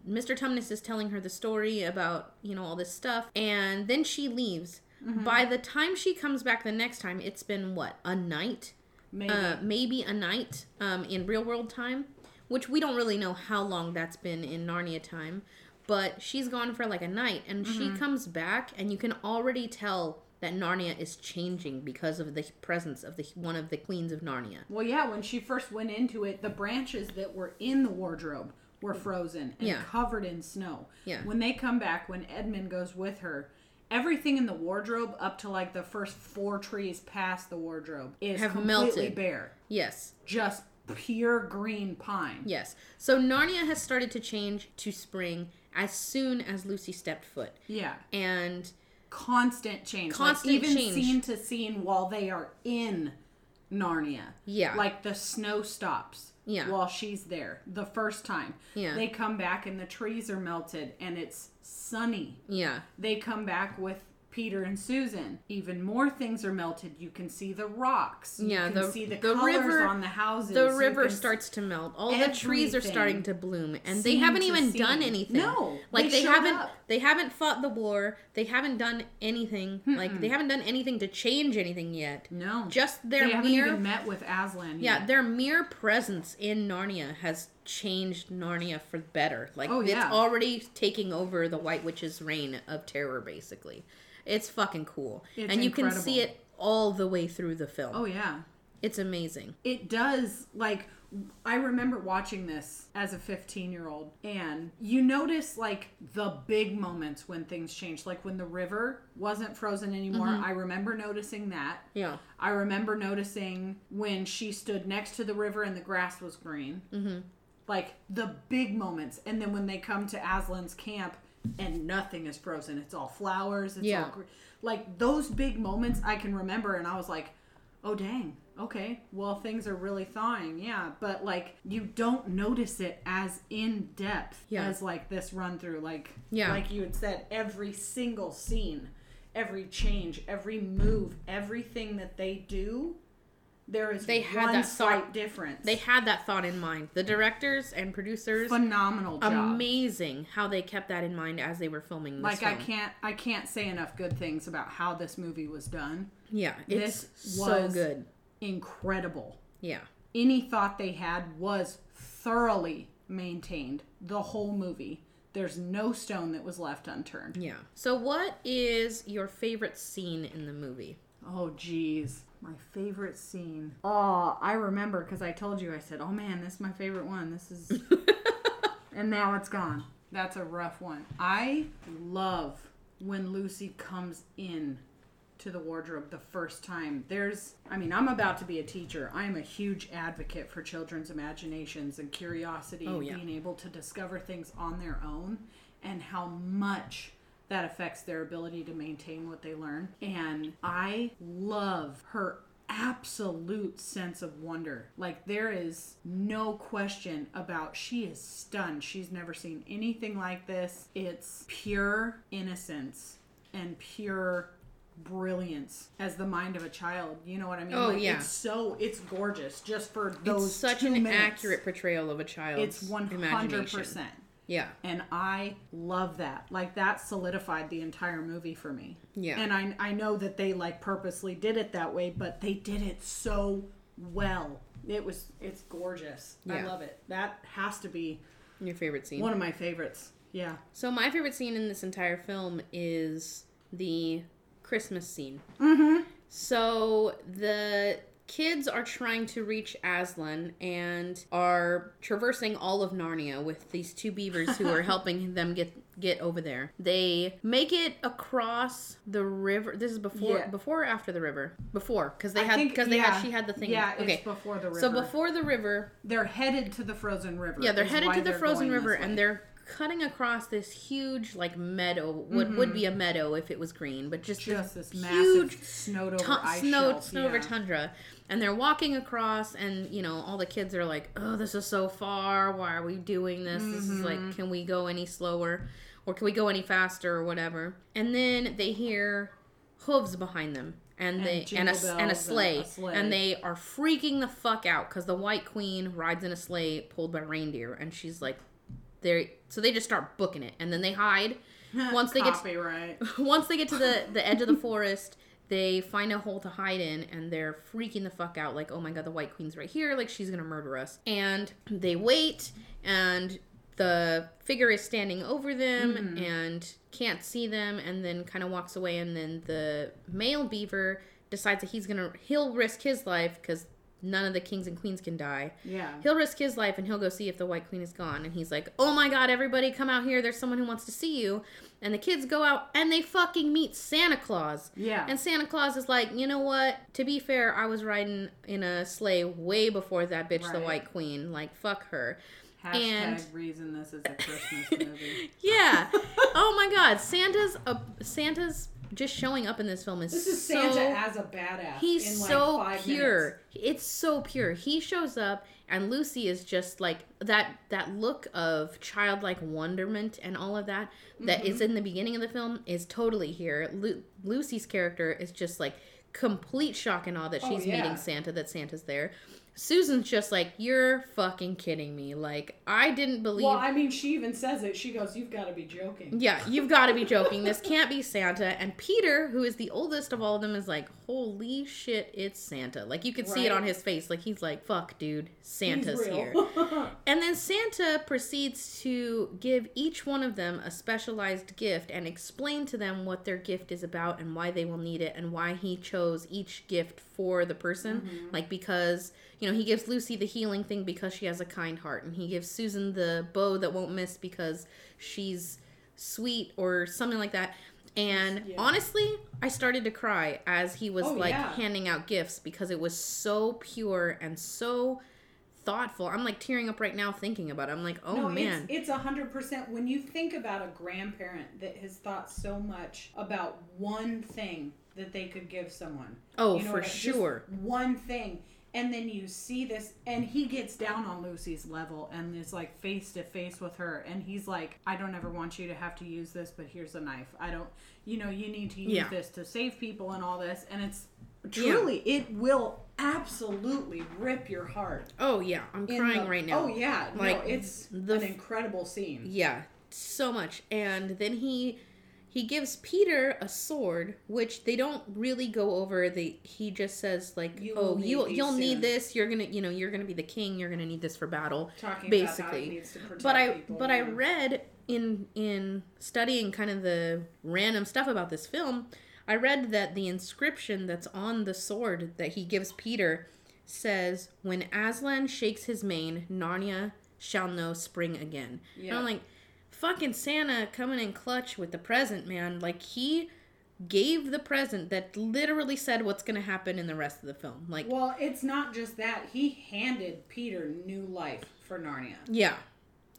Mr. Tumnus is telling her the story about, you know, all this stuff, and then she leaves. By the time she comes back the next time, it's been what, a night? Maybe. Uh, maybe a night um, in real world time, which we don't really know how long that's been in Narnia time. But she's gone for like a night, and she mm-hmm. comes back, and you can already tell that Narnia is changing because of the presence of the one of the queens of Narnia. Well, yeah, when she first went into it, the branches that were in the wardrobe were frozen and Yeah. covered in snow. Yeah. When they come back, when Edmund goes with her, everything in the wardrobe up to like the first four trees past the wardrobe is Have completely melted. bare. Yes, Just pure green pine. yes. So Narnia has started to change to spring as soon as Lucy stepped foot, Yeah. and Constant change. Constant like even change. scene to scene while they are in Narnia. Yeah. Like the snow stops. Yeah. While she's there the first time. Yeah. They come back and the trees are melted and it's sunny. yeah, They come back with Peter and Susan. Even more things are melted. You can see the rocks. You Yeah, can the- see the, the colors river- on the houses. the river starts to melt. All the trees are starting to bloom, and they haven't even done anything. No, like they they, haven't. up. They haven't fought the war. They haven't done anything. Like they haven't done anything to change anything yet. No. Just their they haven't mere even met with Aslan yeah, yet. their mere presence in Narnia has changed Narnia for better. Like Oh, it's already taking over the White Witch's reign of terror. Basically, it's fucking cool, It's and you can see it all the way through the film. Oh yeah. It's amazing. it does like i remember watching this as a 15 year old and you notice like the big moments when things change like when the river wasn't frozen anymore i remember noticing that Yeah. i remember noticing when she stood next to the river and the grass was green mm-hmm. like the big moments and then when they come to aslan's camp and nothing is frozen. It's all flowers. It's Yeah. all like those big moments i can remember and i was like oh dang. Okay. Well things are really thawing. Yeah. But like you don't notice it as in depth Yeah. as like this run through. Like Yeah. like you had said every single scene every change every move everything that they do there is They had one that slight thought- difference They had that thought in mind. The directors and producers, phenomenal job amazing how they kept that in mind as they were filming this like i can't i can't say enough good things about how this movie was done Yeah, it's This so was- good. incredible Yeah. any thought they had was thoroughly maintained the whole movie. There's no stone that was left unturned. Yeah. So what is your favorite scene in the movie? Oh, geez. My favorite scene. Oh, I remember because I told you, I said, oh man, this is my favorite one. This is. and now it's gone. That's a rough one. I love when Lucy comes in to the wardrobe the first time. There's, I mean, I'm about to be a teacher. I'm a huge advocate for children's imaginations and curiosity Oh, and yeah. being able to discover things on their own and how much that affects their ability to maintain what they learn. And I love her absolute sense of wonder. Like there is no question about she is stunned. She's never seen anything like this. It's pure innocence and pure brilliance as the mind of a child. You know what I mean? Oh, Like, yeah. It's so it's gorgeous just for those it's such an minutes. accurate portrayal of a child's It's one hundred imagination. percent. Yeah. And I love that. Like that solidified the entire movie for me. Yeah. And I I know that they like purposely did it that way, but they did it so well. It was it's gorgeous. I love it. That has to be Your favorite scene. one of my favorites. Yeah. So my favorite scene in this entire film is the Christmas scene. Mm-hmm. So the kids are trying to reach Aslan and are traversing all of Narnia with these two beavers who are helping them get get over there. They make it across the river. This is before Yeah. before or after the river? Before cuz they I had think- because they yeah. had she had the thing. Yeah, okay. it's before the river. So before the river, they're headed to the frozen river. yeah, they're headed to the frozen river and they're cutting across this huge like meadow would would be a meadow if it was green, but just, Mm-hmm. just this this massive huge snowed over ice snow shelf. snow over yeah. tundra. And they're walking across and you know, all the kids are like, "Oh, this is so far. Why are we doing this? This is Mm-hmm. like can we go any slower or can we go any faster or whatever?" And then they hear hooves behind them. And, And they and a, and a and a sleigh, sleigh. and they are freaking the fuck out because the White Queen rides in a sleigh pulled by reindeer, and she's like, they so they just start booking it, and then they hide. Once they get to, once they get to the the edge of the forest, they find a hole to hide in, and they're freaking the fuck out. Like, oh my god, the White Queen's right here! Like, she's gonna murder us. And they wait, and the figure is standing over them mm-hmm. and can't see them, and then kind of walks away. And then the male beaver decides that he's gonna he'll risk his life because none of the kings and queens can die. Yeah. He'll risk his life and he'll go see if the White Queen is gone. And he's like, oh my god, everybody come out here. There's someone who wants to see you. And the kids go out and they fucking meet Santa Claus. Yeah. And Santa Claus is like, you know what? To be fair, I was riding in a sleigh way before that bitch, the White Queen. Like, fuck her. Hashtag and- reason this is a Christmas movie. Yeah. oh my god, Santa's a Santa's just showing up in this film is This is so Santa as a badass. He's in like so five pure. minutes. It's so pure. He shows up and Lucy is just like that that look of childlike wonderment and all of that that is Mm-hmm. in the beginning of the film is totally here. Lu- Lucy's character is just like complete shock and awe that Oh, she's yeah. meeting Santa that Santa's there. Susan's just like, "You're fucking kidding me. Like I didn't believe Well, I mean, she even says it. She goes, "You've got to be joking." yeah, you've got to be joking. This can't be Santa. And Peter, who is the oldest of all of them, is like, holy shit, it's Santa. Like, you could see it on his face. Like, he's like, fuck, dude, Santa's here. And then Santa proceeds to give each one of them a specialized gift and explain to them what their gift is about and why they will need it and why he chose each gift for the person. Mm-hmm. Like, because, you know, he gives Lucy the healing thing because she has a kind heart, and he gives Susan the bow that won't miss because she's sweet or something like that. And Yeah. honestly, I started to cry as he was Oh, like yeah. handing out gifts because it was so pure and so thoughtful. I'm like tearing up right now thinking about it. I'm like, oh no, man. it's a hundred percent. When you think about a grandparent that has thought so much about one thing that they could give someone, oh, you know for just sure. one thing, and then you see this, and he gets down on Lucy's level and is like face to face with her, and he's like, "I don't ever want you to have to use this, but here's a knife. I don't, you know, you need to use Yeah. this to save people and all this." And it's truly, it will absolutely rip your heart. Oh yeah, I'm crying the- right now. Oh yeah, Like, no, it's the an incredible scene. Yeah, so much. And then he he gives Peter a sword, which they don't really go over. They he just says like, You "Oh, you you'll need this. You're gonna you know you're gonna be the king. You're gonna need this for battle." Talking Basically. about how needs to but I people. but I read in in studying kind of the random stuff about this film, I read that the inscription that's on the sword that he gives Peter says, "When Aslan shakes his mane, Narnia shall know spring again." And Yeah. I'm like, fucking Santa coming in clutch with the present, man. Like he gave the present that literally said what's going to happen in the rest of the film. Like, Well, it's not just that. He handed Peter new life for Narnia. yeah.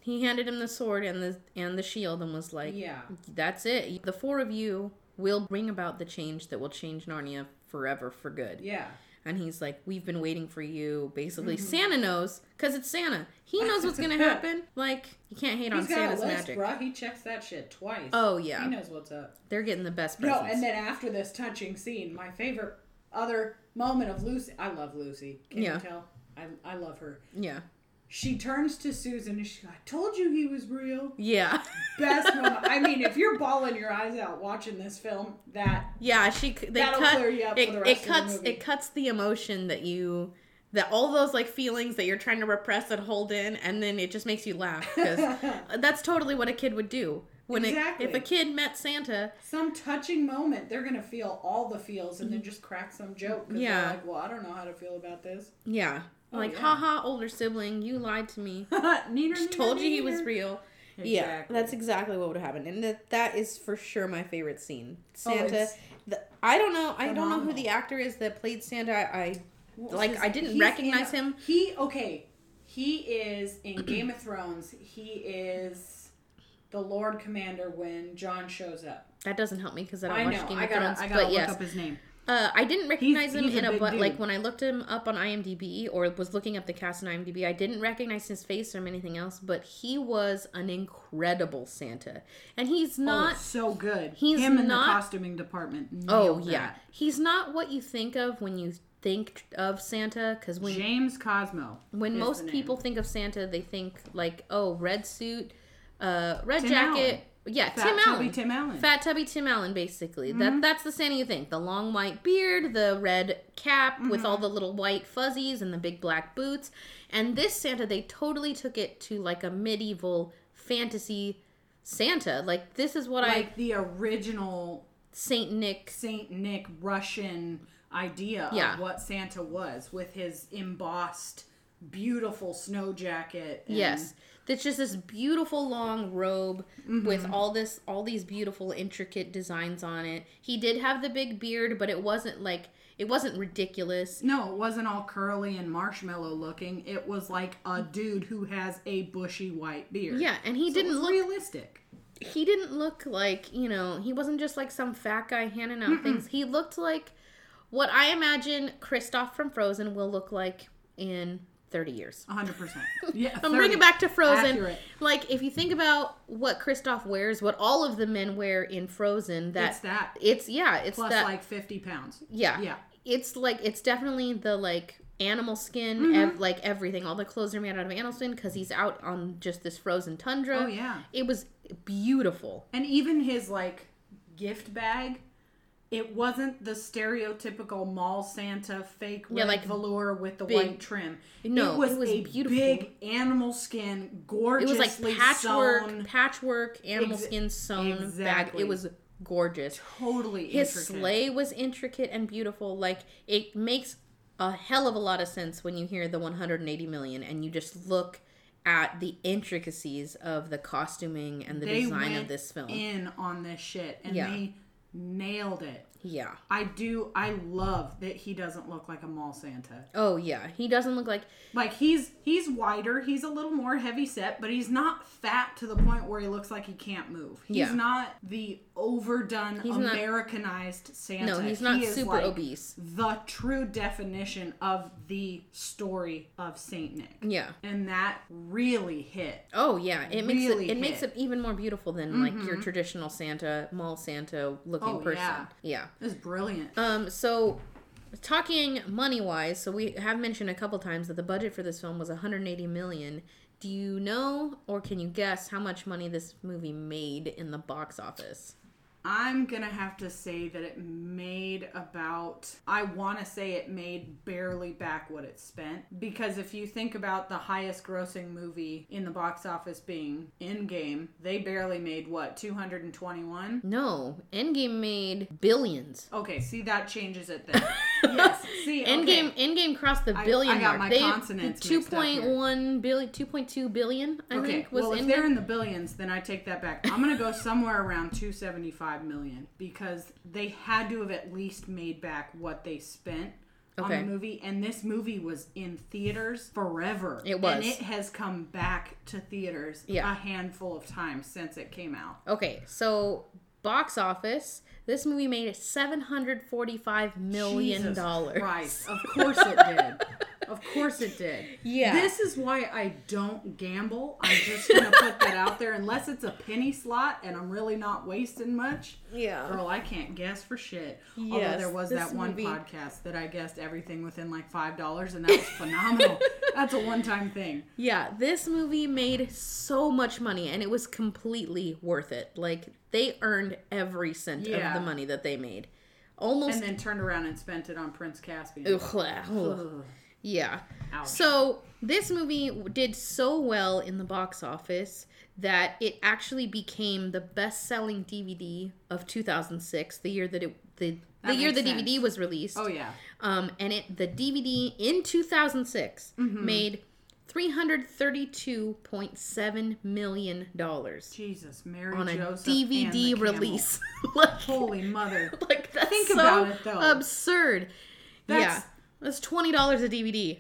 He handed him the sword and the and the shield and was like, Yeah. That's it. The four of you will bring about the change that will change Narnia forever for good. Yeah. And he's like, "We've been waiting for you." Basically, mm-hmm. Santa knows because it's Santa. He knows what's gonna happen. Like you can't hate on Santa's list, magic. bruh. He checks that shit twice. Oh yeah, He knows what's up. they're getting the best Presents. No, and then after this touching scene, my favorite other moment of Lucy. I love Lucy. Can Yeah. you tell? I, I love her. yeah, She turns to Susan and she's like, I told you he was real. yeah, Best moment. I mean, if you're bawling your eyes out watching this film, that yeah. She they That'll cut clear you up it. for the it rest of the cuts movie. it cuts the emotion that you that all those like feelings that you're trying to repress and hold in, and then it just makes you laugh because that's totally what a kid would do. When it, if a kid met Santa, some touching moment, they're gonna feel all the feels and then mm-hmm. just crack some joke. Yeah. They're like, well, I don't know how to feel about this. yeah, Oh, like yeah. haha, older sibling, you lied to me. Neener, Just told you he was real. Yeah, that's exactly what would happen, and that that is for sure my favorite scene. Oh, Santa. it's the, I don't know. I don't know who the actor is that played Santa. I was like. I didn't recognize in- him. He okay. He is in Game of Thrones. He is the Lord Commander when Jon shows up. That doesn't help me because I don't I watch know. Game I of gotta. Thrones. I gotta but look yes, up his name. Uh, I didn't recognize him he's in a big but like when I looked him up on IMDb or was looking up the cast on IMDb. I didn't recognize his face from anything else, but he was an incredible Santa, and he's oh, not. so good. he's Him in not- the costuming department. Oh nailed yeah, he's not what you think of when you think of Santa. Because when James Cosmo. when most people think of Santa, they think like, oh, red suit, uh, red Tim jacket. Allen. Yeah, Fat Tim Tubby Allen. Tim Allen. Fat tubby Tim Allen, basically. Mm-hmm. That that's the Santa you think. The long white beard, the red cap with Mm-hmm. all the little white fuzzies and the big black boots. And this Santa, they totally took it to like a medieval fantasy Santa. Like this is what I like the original Saint Nick. Saint Nick Russian idea Yeah. of what Santa was with his embossed, beautiful snow jacket. and- Yes. It's just this beautiful long robe Mm-hmm. with all this all these beautiful intricate designs on it. He did have the big beard, but it wasn't like it wasn't ridiculous. No, it wasn't all curly and marshmallow looking. It was like a dude who has a bushy white beard. Yeah, and he So didn't look realistic. he didn't look like you know he wasn't just like some fat guy handing out things he looked like what i imagine kristoff from frozen will look like in 30 years 100%. Yeah. i'm bringing 30. back to frozen Accurate. like if you think about what kristoff wears what all of the men wear in frozen that It's that. it's yeah it's Plus that like 50 pounds. yeah Yeah. it's like it's definitely the like animal skin Mm-hmm. ev- like everything all the clothes are made out of animal skin because he's out on just this frozen tundra Oh, yeah. it was beautiful And even his like gift bag, it wasn't the stereotypical mall Santa fake Yeah, red like velour with the big- white trim. No, it was, it was a beautiful. big animal skin, gorgeous. It was like patchwork, sewn, patchwork animal Ex- skin sewn bag. It was gorgeous. totally His intricate. sleigh was intricate and beautiful. Like it makes a hell of a lot of sense when you hear the 180 million and you just look at the intricacies of the costuming and the They design of this film. in on this shit, and Yeah. they nailed it. Yeah. I do. I love that he doesn't look like a mall Santa. Oh yeah. He doesn't look like Like he's he's wider, he's a little more heavy set, but he's not fat to the point where he looks like he can't move. He's Yeah. not the overdone He's not- Americanized Santa. no. He's not He is super like obese. The true definition of the story of Saint Nick. Yeah. And that really hit. Oh yeah. It makes Really it it makes hit. Mm-hmm. it even more beautiful than like your traditional Santa, mall Santa looking Oh, person. yeah. yeah. Was brilliant. Um, so talking money wise, so we have mentioned a couple times that the budget for this film was 180 million. Do you know or can you guess how much money this movie made in the box office? I'm gonna have to say that it made about I wanna say it made barely back what it spent. Because if you think about the highest grossing movie in the box office being Endgame, they barely made what, 221? No, Endgame made billions. Okay, see that changes it then. yes. See okay. Endgame Endgame crossed the billion I got mark. my they consonants mixed up here. 2.1 billion 2.2 billion I Okay, think was well, if they're in the billions, then I take that back. I'm gonna go somewhere around 275 million because they had to have at least made back what they spent on the movie. And this movie was in theaters forever. It was. and it has come back to theaters Yeah. a handful of times since it came out. Okay, so box office, this movie made seven hundred forty-five million Jesus dollars. Christ. Of course it did. Of course it did. Yeah. This is why I don't gamble. I'm just gonna put that out there. Unless it's a penny slot and I'm really not wasting much. Yeah. Girl, I can't guess for shit. Yes, Although there was that one movie- podcast that I guessed everything within like five dollars and that was phenomenal. That's a one time thing. Yeah, this movie made so much money and it was completely worth it. Like they earned every cent Yeah. of the money that they made. Almost And then turned around and spent it on Prince Caspian. Ugh. Yeah. Ouch. So this movie did so well in the box office that it actually became the best-selling DVD of 2006, the year that it the the year the makes DVD was released. Oh yeah. Um, and it the DVD in 2006 Mm-hmm. made 332.7 million dollars Jesus, Mary on a Joseph DVD release. like, Holy mother. like that's Think so about it, though. absurd. yeah, That's- that's twenty dollars a DVD.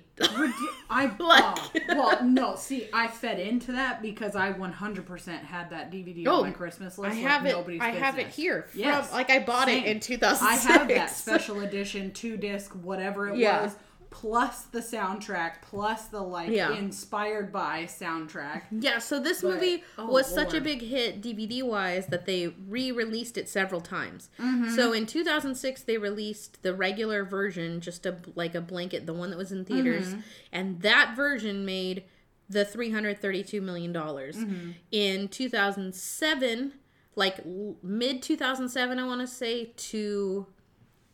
I oh, Like- oh, well no see I fed into that because I 100% had that DVD Oh, on my Christmas list. I like have it. nobody's I have it here. From, Yes, like I bought same. it in 2006. I have that special edition two disc whatever it Yeah. was plus the soundtrack plus the like Yeah. inspired by soundtrack. Yeah, so this But- movie oh, was such a big hit DVD wise that they re released it several times. Mm-hmm. So in 2006, they released the regular version, just a like a blanket, the one that was in theaters, Mm-hmm. and that version made the 332 million dollars. Mm-hmm. In 2007, like mid 2007, I want to say to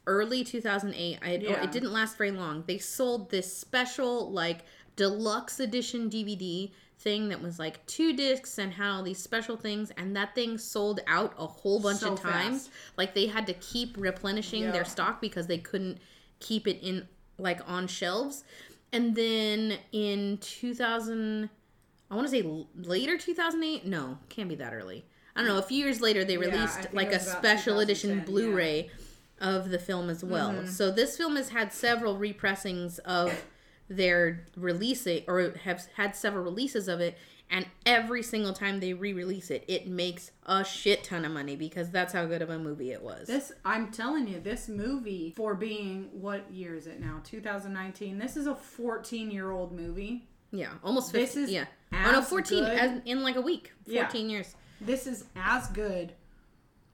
early 2008 I, oh, Yeah. it didn't last very long they sold this special like deluxe edition dvd thing that was like two discs and had all these special things and that thing sold out a whole bunch So of times fast. like they had to keep replenishing Yeah. their stock because they couldn't keep it in like on shelves and then in 2000 i want to say later 2008 no can't be that early i don't know a few years later they released think like a special edition 2010, yeah. Of the film as well. Mm-hmm. So this film has had several repressings of their releasing or have had several releases of it and every single time they re-release it it makes a shit ton of money because that's how good of a movie it was. This I'm telling you, this movie for being what year is it now? 2019. This is a 14 year old movie. yeah, almost 15. This is yeah. Oh no, as 14 good- as, in like a week. Yeah. 14 years. This is as good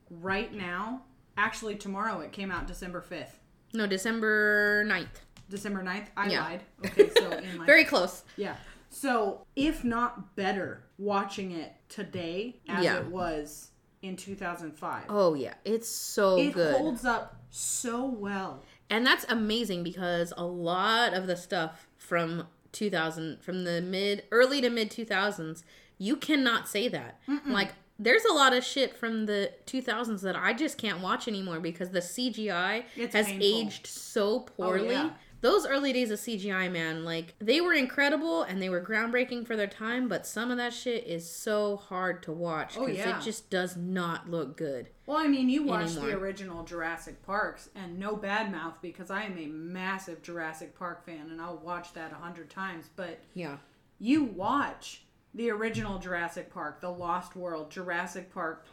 right now. Actually, tomorrow it came out December 5th. No, December 9th. December 9th. I Yeah. lied. Okay, so in like Very close. Yeah. So, if not better, watching it today as Yeah. it was in 2005. Oh yeah, it's so it good. holds up so well. And that's amazing because a lot of the stuff from 2000 from the mid early to mid 2000s, you cannot say that. Like there's a lot of shit from the 2000s that I just can't watch anymore because the CGI It's has painful. Oh, aged so oh, poorly. yeah. Those early days of CGI, man, like they were incredible and they were groundbreaking for their time, but some of that shit is so hard to watch Oh, because yeah. it just does not look good. Well, I mean, you watched the original Jurassic Parks, and no bad mouth because I am a massive Jurassic Park fan, and I'll watch that a hundred times. But Yeah. you watch the original Jurassic Park, The Lost World, Jurassic Park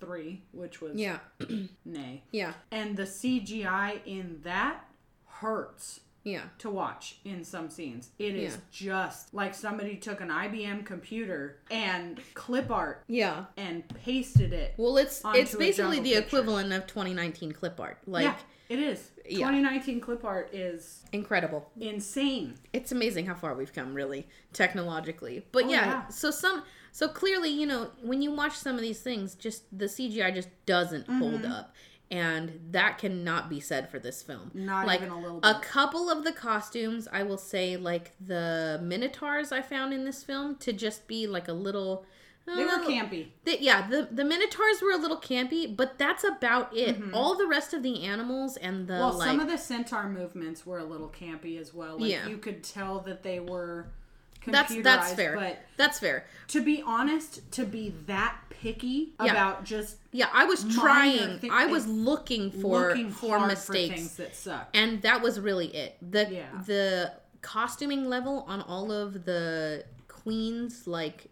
three, which was Yeah. nay, Yeah. and the CGI in that hurts Yeah. to watch in some scenes. It is Yeah. just like somebody took an IBM computer and clip art Yeah. and pasted it. Well, it's it's basically the picture. equivalent of 2019 clip art. Like yeah, it is. Yeah. 2019 clip art is incredible. insane. It's amazing how far we've come, really technologically. But Oh, yeah, yeah. so some so clearly, you know, when you watch some of these things, just the CGI just doesn't hold Mm-hmm. up. And that cannot be said for this film. Not like even a little bit. a couple of the costumes, I will say, like the minotaurs I found in this film, to just be like a little. They were campy. The, yeah, the the minotaurs were a little campy, but that's about it. All the rest of the animals and the Mm-hmm. Well, like, some of the centaur movements were a little campy as well. Like Yeah. you could tell that they were that's that's fair. But that's fair. to be honest, to be that picky Yeah. about just Yeah, I was trying. thing- I was looking for looking for mistakes, for things that suck. and that was really it. The Yeah. the costuming level on all of the queens like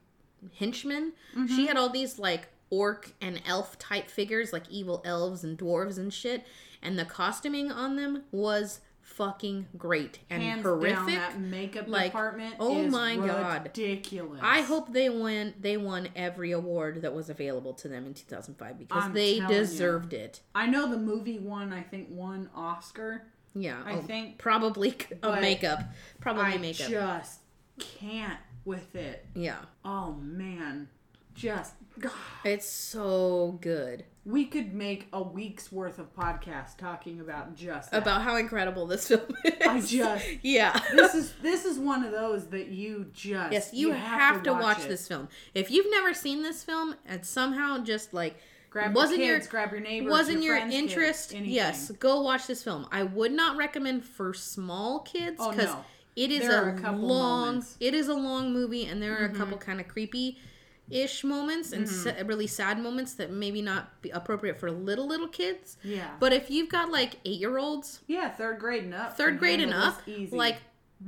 henchmen, Mm-hmm. she had all these like orc and elf type figures, like evil elves and dwarves and shit. And the costuming on them was fucking great and Hands horrific. down, that makeup like, department. oh my God. ridiculous. I hope they win. They won every award that was available to them in 2005 because I'm they telling you. deserved it. I know the movie won. I think one Oscar. Yeah, I oh, think- probably a makeup, probably I makeup. just can't with it. yeah, Oh man, just God. it's so good we could make a week's worth of podcast talking about just that. about how incredible this film is. I just yeah. this is this is one of those that you just Yes, you, have, to watch, it. this film. If you've never seen this film and somehow just like Grab wasn't your your kids, grab your neighbors, wasn't your, kids, interest, anything. yes, go watch this film. I would not recommend for small kids Oh, because no. It is There a, a couple long. moments. Mm-hmm. It is a long movie, and there are a couple kind of creepy. Ish moments and Mm-hmm. sa- really sad moments that maybe not be appropriate for little little kids. Yeah. But if you've got like eight year olds, Yeah, third grade and up. third grade and up. Mm-hmm. like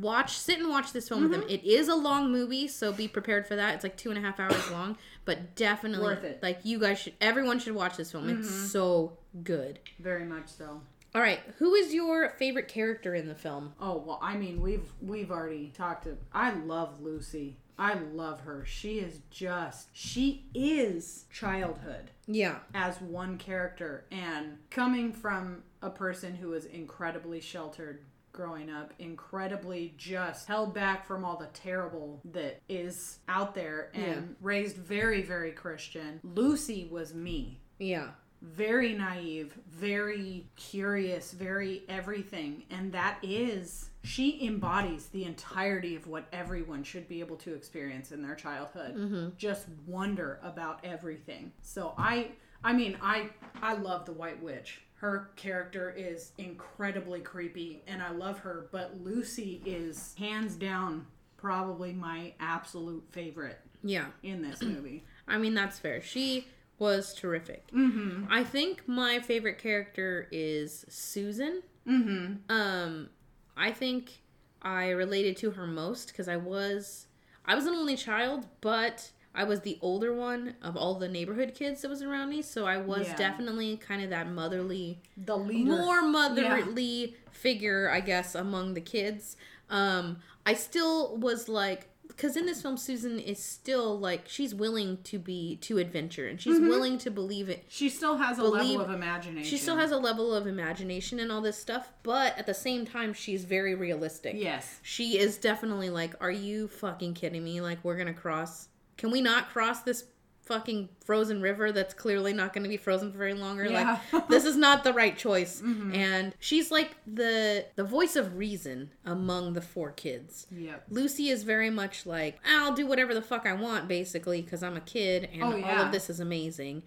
watch, sit and watch this film with them. It is a long movie, so be prepared for that. It's like two and a half hours long, but definitely Worth it. Mm-hmm. Like you guys should, everyone should watch this film. It's so good. very much so. All right, who is your favorite character in the film? Oh well, I mean we've we've already talked. To, I love Lucy. I love her. She is just she is childhood Yeah, as one character, and coming from a person who was incredibly sheltered growing up, incredibly just held back from all the terrible that is out there, and Yeah. raised very very Christian. Lucy was me yeah, very naive, very curious, very everything. And that is, she embodies the entirety of what everyone should be able to experience in their childhood. Mm-hmm. Just wonder about everything. So I, I mean, I, I love the White Witch. Her character is incredibly creepy and I love her, but Lucy is hands down probably my absolute favorite yeah. in this movie. I mean, that's fair. She was terrific. Mm-hmm. I think my favorite character is Susan. Mm-hmm. Um, I think I related to her most because I was I was an only child, but I was the older one of all the neighborhood kids that was around me, so I was Yeah. definitely kind of that motherly The leader. more motherly figure, I guess, among the kids. Um, I still was like, because in this film, Susan is still like she's willing to be to adventure and she's mm-hmm. willing to believe it. She still has a Believe- level of imagination. She still has a level of imagination and all this stuff, but at the same time, she's very realistic. Yes. She is definitely like, are you fucking kidding me? Like, we're gonna cross. Can we not cross this fucking frozen river that's clearly not gonna be frozen for very longer? Yeah. Like, this is not the right choice. Mm-hmm. And she's like the the voice of reason among the four kids. Yep. Lucy is very much like, I'll do whatever the fuck I want, basically, because I'm a kid and Oh, all of this is amazing.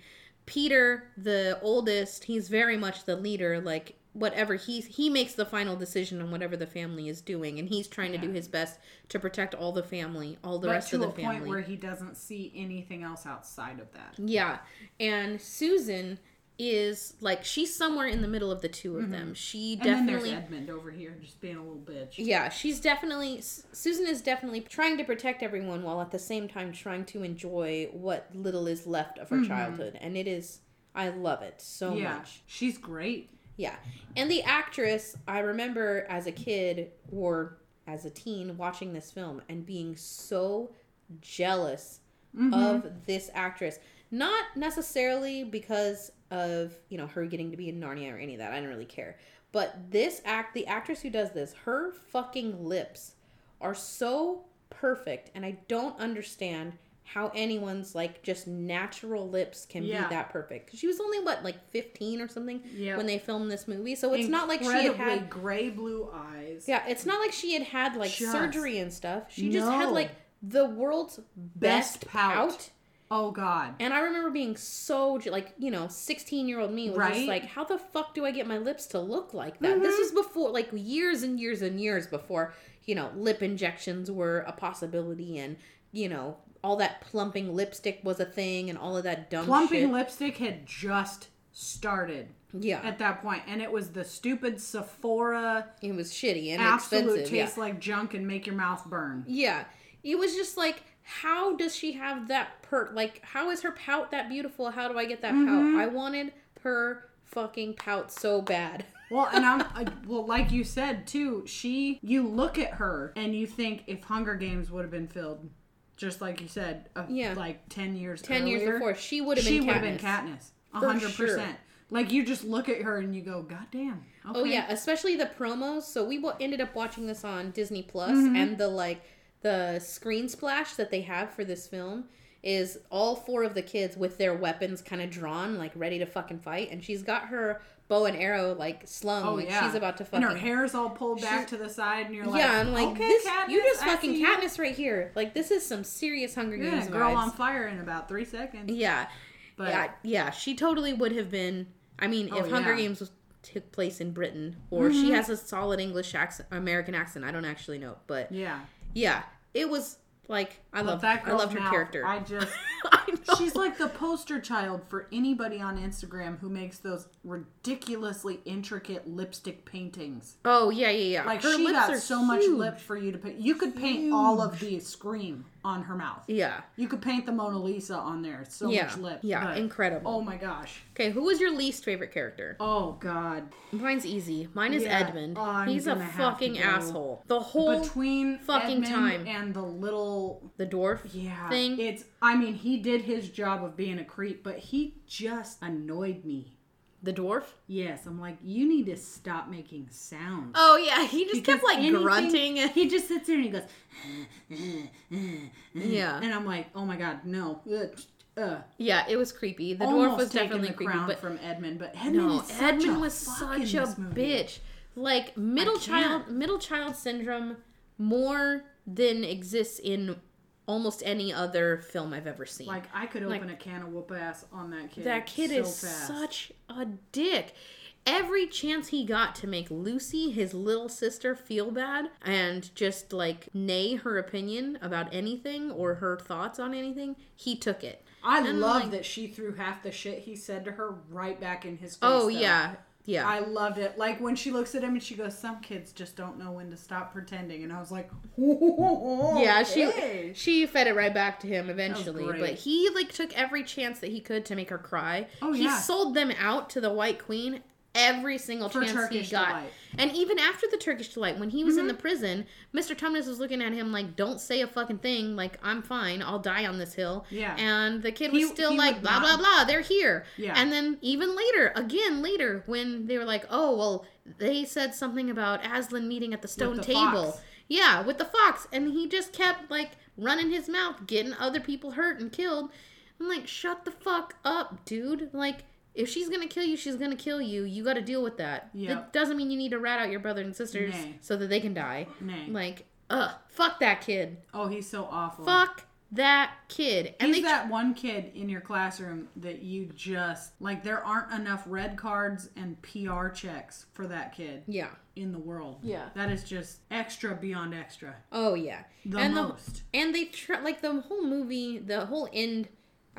Peter, the oldest, he's very much the leader. Like whatever he he makes the final decision on whatever the family is doing, and he's trying to do his best to protect all the family, all the but rest of the a point family. where he doesn't see anything else outside of that. Yeah, and Susan is like she's somewhere in the middle of the two of them. She Mm-hmm. And then definitely Edmund over here just being a little bitch. Yeah, she's definitely Susan is definitely trying to protect everyone while at the same time trying to enjoy what little is left of her childhood, and it is I love it so Mm-hmm. Yeah, much. she's great. Yeah, and the actress I remember as a kid or as a teen watching this film and being so jealous Mm-hmm. of this actress. Not necessarily because of, you know, her getting to be in Narnia or any of that. I didn't really care. But this act, the actress who does this, her fucking lips are so perfect. And I don't understand how anyone's like just natural lips can Yeah. be that perfect. 'Cause she was only, what, like 15 or something Yep. when they filmed this movie. So it's not like she had had. gray blue eyes. Yeah, it's not like she had had like Just- surgery and stuff. She just had like the world's best, Best pout. pout. Oh God. And I remember being so like, you know, 16 year old me was just like, how the fuck do I get my lips to look like that? This mm-hmm. was before, like, years and years and years before, you know, lip injections were a possibility and, you know, all that plumping lipstick was a thing and all of that dumb Plumping shit. lipstick had just started yeah. at that point, and it was the stupid Sephora It was shitty and absolute expensive. Yeah. like junk and make your mouth burn. Yeah. It was just like, how does she have that per like how is her pout that beautiful? How do I get that Mm-hmm. pout? I wanted her fucking pout so bad. Well, and I'm I, well, like you said too. She, you look at her and you think if Hunger Games would have been filled, just like you said, uh, Yeah. like ten years, Ten years before, she would have been she would have been Katniss. Hundred percent. Like you just look at her and you go, God damn. Okay. Oh yeah, especially the promos. So we wa- ended up watching this on Disney Plus, Mm-hmm. and the like the screen splash that they have for this film is all four of the kids with their weapons kind of drawn, like ready to fucking fight, and she's got her bow and arrow like slung, Oh like yeah. she's about to fucking. And her hair's all pulled back to the side, and you're like, yeah, I'm like okay, this, Katniss, you just I fucking see you. Katniss right here. Like this is some serious Hunger You're Games girl vibes. on fire in about three seconds. Yeah, But yeah, yeah. She totally would have been. I mean, if Oh, Hunger yeah. Games was, took place in Britain, or Mm-hmm. she has a solid English accent, American accent, I don't actually know, but yeah, yeah, it was like I love that I loved her mouth, character. I just. I know. She's like the poster child for anybody on Instagram who makes those ridiculously intricate lipstick paintings. oh yeah, yeah, yeah. Like her she lips got are so much lip for you to paint. You could paint all of the scream on her mouth. Yeah, You could paint the Mona Lisa on there. So yeah, much lip. yeah, but- incredible. Oh my gosh. Okay, who was your least favorite character? Oh god. Mine's easy. Mine is Yeah, Edmund. I'm He's a gonna have to fucking asshole. The whole Between fucking Edmund time. and the little the dwarf yeah thing. It's I mean he did his job of being a creep, but he just annoyed me. the dwarf. Yes, I'm like you need to stop making sounds. Oh yeah, he just kept like anything- grunting. He just sits there and he goes, Yeah. and I'm like, oh my god, no. Uh, uh. Yeah, it was creepy. The dwarf was definitely creepy, but from Edmund, but Edmund no, Edmund was such a bitch. Like middle child, middle child syndrome, more than exists in almost any other film I've ever seen. Like I could Like- open a can of whoop ass on that kid. that kid so is fast. such a dick. Every chance he got to make Lucy, his little sister, feel bad and just like nay her opinion about anything or her thoughts on anything, he took it. I And, love like- that she threw half the shit he said to her right back in his face. Oh though. yeah, yeah. I loved it. Like when she looks at him and she goes, "Some kids just don't know when to stop pretending," and I was like, yeah, oh, she she fed it right back to him eventually, but he like took every chance that he could to make her cry. Oh, he yeah. sold them out to the White Queen every single For chance Turkish he got. delight. And even after the Turkish delight, when he was in Mm-hmm. the prison, Mr. Tumnus was looking at him like, "Don't say a fucking thing. Like I'm fine. I'll die on this hill." Yeah. And the kid was He- still he like, "Blah blah blah. They're here." Yeah. And then even later, again later, when they were like, "Oh well," they said something about Aslan meeting at the stone the table. fox. Yeah, with the fox, and he just kept like running his mouth, getting other people hurt and killed. I'm like, shut the fuck up, dude. Like, if she's gonna kill you, she's gonna kill you. You got to deal with that. Yep. It doesn't mean you need to rat out your brother and sisters Nay. so that they can die. Nay. Like, ugh, fuck that kid. Oh, he's so awful. Fuck that kid. And He's they that one kid in your classroom that you just like. There aren't enough red cards and PR checks for that kid yeah. in the world. Yeah. that is just extra beyond extra. Oh yeah. The and most. The, and they try like the whole movie, the whole end.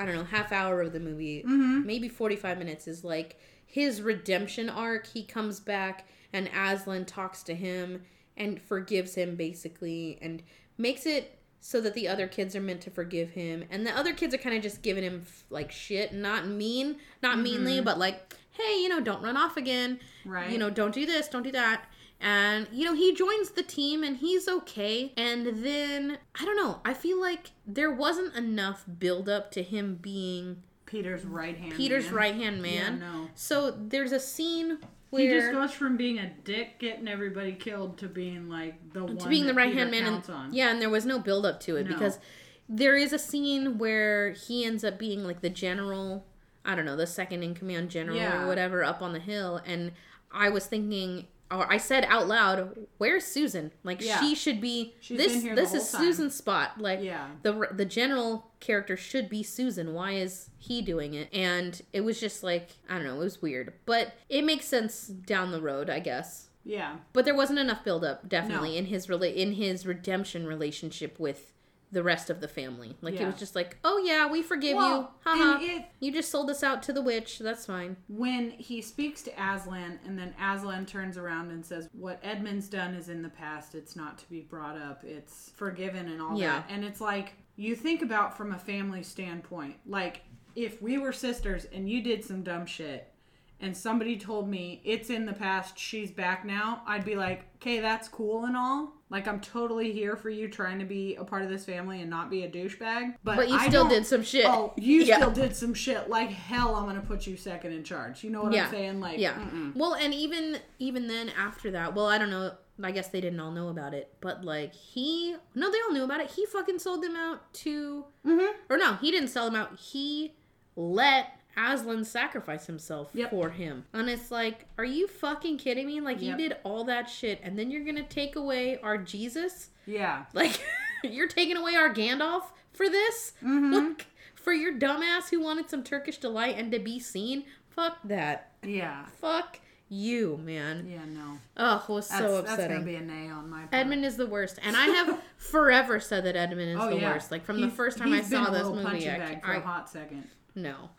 I don't know, half hour of the movie, Mm-hmm. maybe forty five minutes is like his redemption arc. He comes back and Aslan talks to him and forgives him basically, and makes it so that the other kids are meant to forgive him, and the other kids are kind of just giving him like shit, not mean, not meanly, but like, hey, you know, don't run off again, Mm-hmm. Right. You know, don't do this, don't do that. And you know, he joins the team and he's okay. And then I don't know, I feel like there wasn't enough build up to him being Peter's right hand. Peter's right hand man. Yeah, no. So there's a scene where He just goes from being a dick getting everybody killed to being like the one to being the right hand man and on. yeah and there was no build up to it No. because there is a scene where he ends up being like the general i don't know the second in command general Yeah. or whatever up on the hill and i was thinking or i said out loud where's susan like Yeah. she should be She's this been here the this is time. susan's spot like Yeah. the the general character should be Susan. Why is he doing it? And it was just like I don't know, it was weird, but it makes sense down the road, I guess. Yeah. But there wasn't enough build up, definitely No. in his rela- in his redemption relationship with the rest of the family. Like it was just like, oh yeah, we forgive you. Well, Haha. and it You just sold us out to the witch. That's fine. when he speaks to Aslan and then Aslan turns around and says, What Edmund's done is in the past. It's not to be brought up. It's forgiven and all Yeah. that. And it's like, you think about from a family standpoint, like if we were sisters and you did some dumb shit and somebody told me it's in the past, she's back now, I'd be like, okay, that's cool and all. Like I'm totally here for you trying to be a part of this family and not be a douchebag. But, But you I still did some shit. Oh, you Yeah. still did some shit. Like hell, I'm gonna put you second in charge. You know what yeah. I'm saying? Like, yeah. mm-mm. Well, and even even then after that, well, I don't know. I guess they didn't all know about it, but like he, no, they all knew about it. He fucking sold them out to, Mhm. or no, he didn't sell them out. He let Aslan sacrifice himself Yep. for him, and it's like, are you fucking kidding me? Like Yep. you did all that shit, and then you're gonna take away our Jesus? yeah. Like you're taking away our Gandalf for this? Mm-hmm. Like, for your dumbass who wanted some Turkish delight and to be seen? Fuck that. Yeah. Fuck you, man. Yeah. No. Oh, was That's, so upsetting. that's gonna be a nay on my part. Edmund is the worst, and I have forever said that Edmund is Oh, the yeah. worst. Like from the first time I he's saw this movie, I, for I a hot second. no.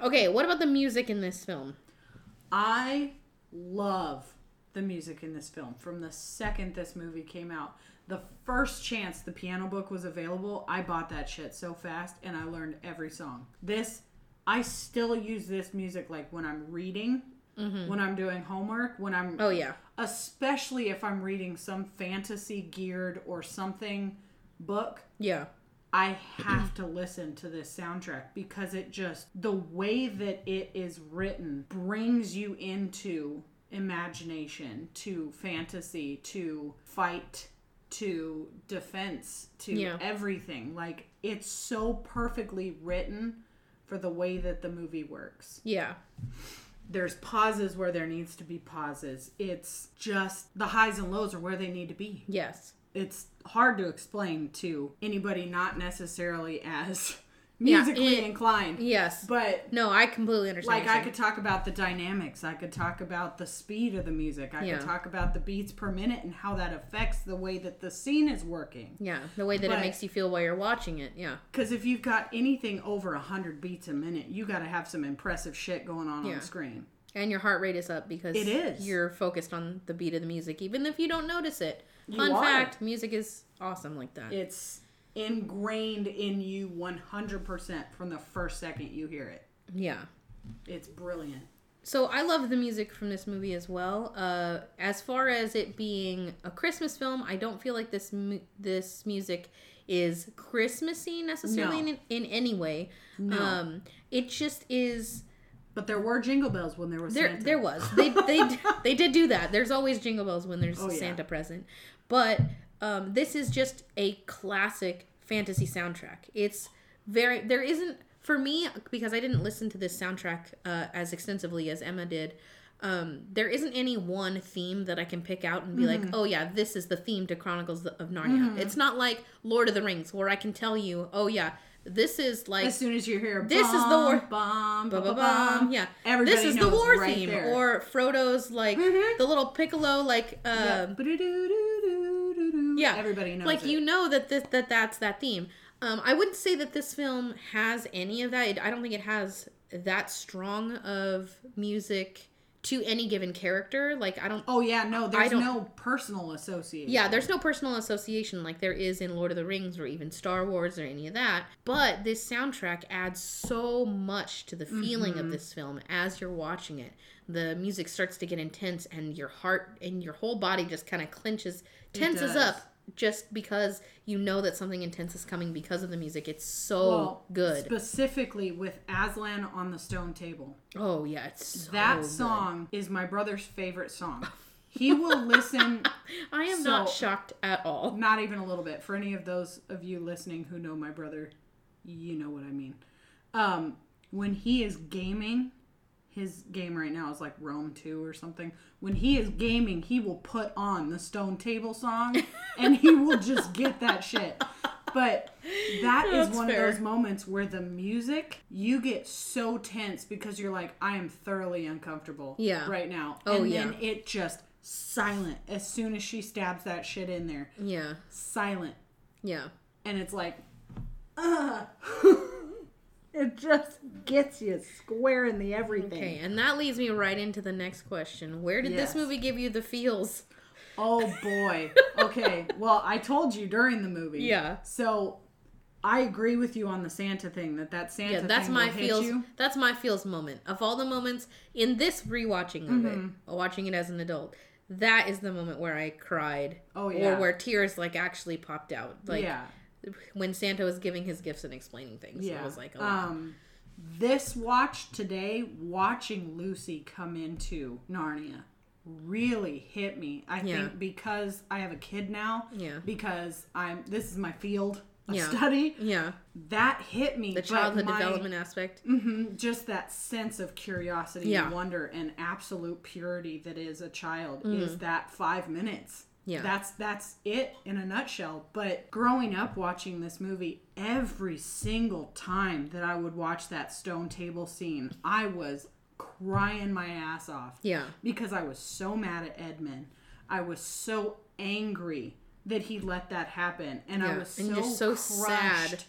Okay, what about the music in this film? I love the music in this film. From the second this movie came out, the first chance the piano book was available, I bought that shit so fast and I learned every song. This, I still use this music like when I'm reading, mm-hmm. when I'm doing homework, when I'm, Oh yeah, especially if I'm reading some fantasy geared or something book. yeah, I have to listen to this soundtrack because it just the way that it is written brings you into imagination, to fantasy, to fight, to defense, to Yeah. everything. Like it's so perfectly written for the way that the movie works. yeah, There's pauses where there needs to be pauses. It's just the highs and lows are where they need to be yes, it's hard to explain to anybody not necessarily as Yeah, musically it- inclined. yes. But No, I completely understand. like I could talk about the dynamics, I could talk about the speed of the music, I Yeah. could talk about the beats per minute and how that affects the way that the scene is working. yeah, the way that but- it makes you feel while you're watching it. Yeah, Because if you've got anything over 100 beats a minute, you got to have some impressive shit going on Yeah. on screen. And your heart rate is up because It is. You're focused on the beat of the music, even if you don't notice it. You Fun are. fact: music is awesome like that. It's ingrained in you 100% from the first second you hear it. yeah. It's brilliant. So I love the music from this movie as well. Uh, as far as it being a Christmas film, I don't feel like this mu- this music is Christmassy necessarily No. in, in any way. No. Um, it just is. But there were jingle bells when there was There, Santa. there was. They, they, they did do that. There's always jingle bells when there's Oh, yeah. Santa present, but um, this is just a classic fantasy soundtrack. It's very. There isn't for me because I didn't listen to this soundtrack uh, as extensively as Emma did. Um, there isn't any one theme that I can pick out and be like, Mm-hmm. oh yeah, this is the theme to Chronicles of Narnia. It's not like Lord of the Rings where I can tell you, oh yeah, this is like As soon as you hear This is the war- bomb, bomb, ba, bum. Yeah, Everybody this is the war right theme, there. or Frodo's like Mhm. the little piccolo, like Yeah. um, Ba-do-do-do-do-do-do. yeah, everybody knows like it. you know that this that that's that theme. Um, I wouldn't say that this film has any of that. It, I don't think it has that strong of music to any given character. Like I don't. Oh yeah, no, there's no personal association. Yeah, there's no personal association like there is in Lord of the Rings or even Star Wars or any of that. But this soundtrack adds so much to the feeling Mm-hmm. of this film as you're watching it. The music starts to get intense and your heart and your whole body just kind of clenches, tenses up just because you know that something intense is coming because of the music. It's so Well, good. Specifically with Aslan on the stone table. oh, yeah, it's so that good. song is my brother's favorite song. He will listen I am not shocked at all. not even a little bit. For any of those of you listening who know my brother, you know what I mean. Um, when he is gaming, his game right now is like Rome 2 or something. When he is gaming, he will put on the Stone Table song and he will just get that shit. But that is one fair. of those moments where the music, you get so tense because you're like, I am thoroughly uncomfortable Yeah. right now. Oh, and yeah. then it just silent as soon as she stabs that shit in there Yeah, silent yeah. and it's like uh, it just gets you square in the everything Okay, and that leads me right into the next question. Where did Yes. this movie give you the feels? oh boy okay well i told you during the movie Yeah. so I agree with you on the Santa thing. That that Santa Yeah, that's thing my feels. you. That's my feels moment of all the moments in this rewatching of Mm-hmm. it, watching it as an adult. That is the moment where I cried, Oh, yeah. or where tears like actually popped out, like yeah, when Santa was giving his gifts and explaining things. yeah. It was like, oh, wow. um, this watch today, watching Lucy come into Narnia, really hit me. I Yeah. think because I have a kid now. Yeah. Because I'm. This is my field of Yeah. study. yeah, That hit me. the childhood my- development aspect. Mhm, just that sense of curiosity Yeah. and wonder and absolute purity that is a child is that five minutes Mm-hmm. Yeah. that's that's it in a nutshell but growing up watching this movie every single time that i would watch that stone table scene i was crying my ass off Yeah, because i was so mad at edmund i was so angry that he let that happen and i was so, and just so sad.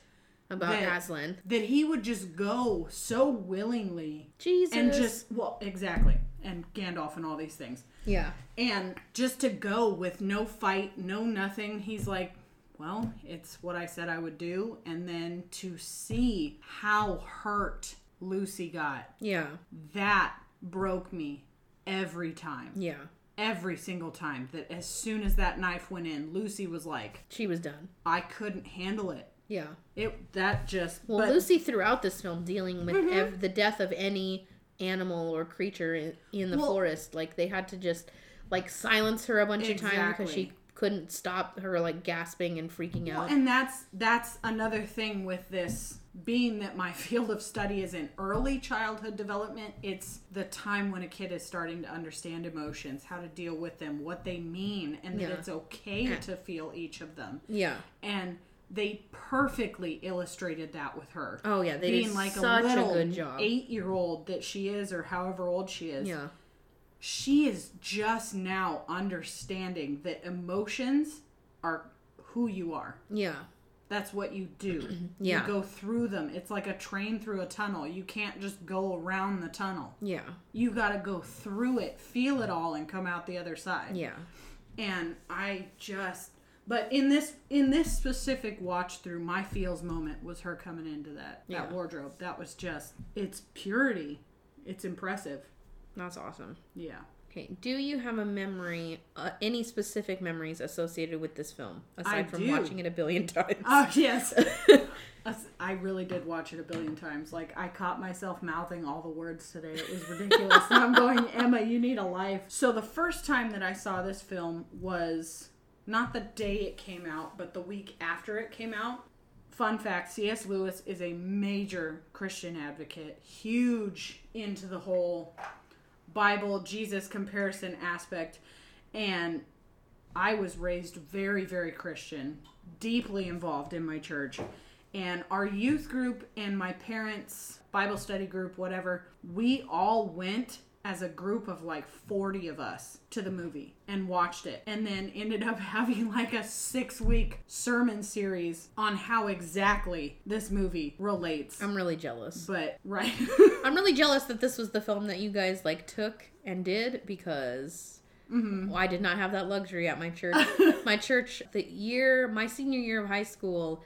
about that- Aslan. that he would just go so willingly Jesus. and just well exactly and Gandalf and all these things yeah, and just to go with no fight no nothing he's like well it's what I said I would do and then to see how hurt Lucy got yeah, that broke me every time yeah. every single time that as soon as that knife went in Lucy was like She was done. I couldn't handle it Yeah. it that just Well, but- Mm-hmm. Lucy throughout this film dealing with ev- the death of any animal or creature in, in the Well- forest, like they had to just like silence her a bunch of times because she couldn't stop her like gasping and freaking Well, out. and that's that's another thing with this being that my field of study is in early childhood development it's the time when a kid is starting to understand emotions how to deal with them what they mean and that Yeah. it's okay to feel each of them yeah. and they perfectly illustrated that with her Oh yeah, they being did like such a little a good job. eight year old that she is or however old she is Yeah. she is just now understanding that emotions are who you are Yeah. that's what you do. Yeah. You go through them. It's like a train through a tunnel. You can't just go around the tunnel. Yeah. You got to go through it, feel it all and come out the other side. Yeah. And I just but in this in this specific watch through my feels moment was her coming into that Yeah. that wardrobe. That was just it's purity. It's impressive. That's awesome. Yeah. Okay, do you have a memory, uh, any specific memories associated with this film aside from do. watching it a billion times? Oh yes. I really did watch it a billion times. Like I caught myself mouthing all the words today. It was ridiculous. and I'm going, Emma, you need a life. So the first time that I saw this film was not the day it came out, but the week after it came out. Fun fact: C.S. Lewis is a major Christian advocate, huge into the whole Bible Jesus comparison aspect, and I was raised very, very Christian, deeply involved in my church. And our youth group and my parents' Bible study group, whatever, we all went as a group of like 40 of us to the movie and watched it. And then ended up having like a six week sermon series on how exactly this movie relates. I'm really jealous. but, right. I'm really jealous that this was the film that you guys like took and did because Mm-hmm. well, I did not have that luxury at my church. my church, the year, my senior year of high school,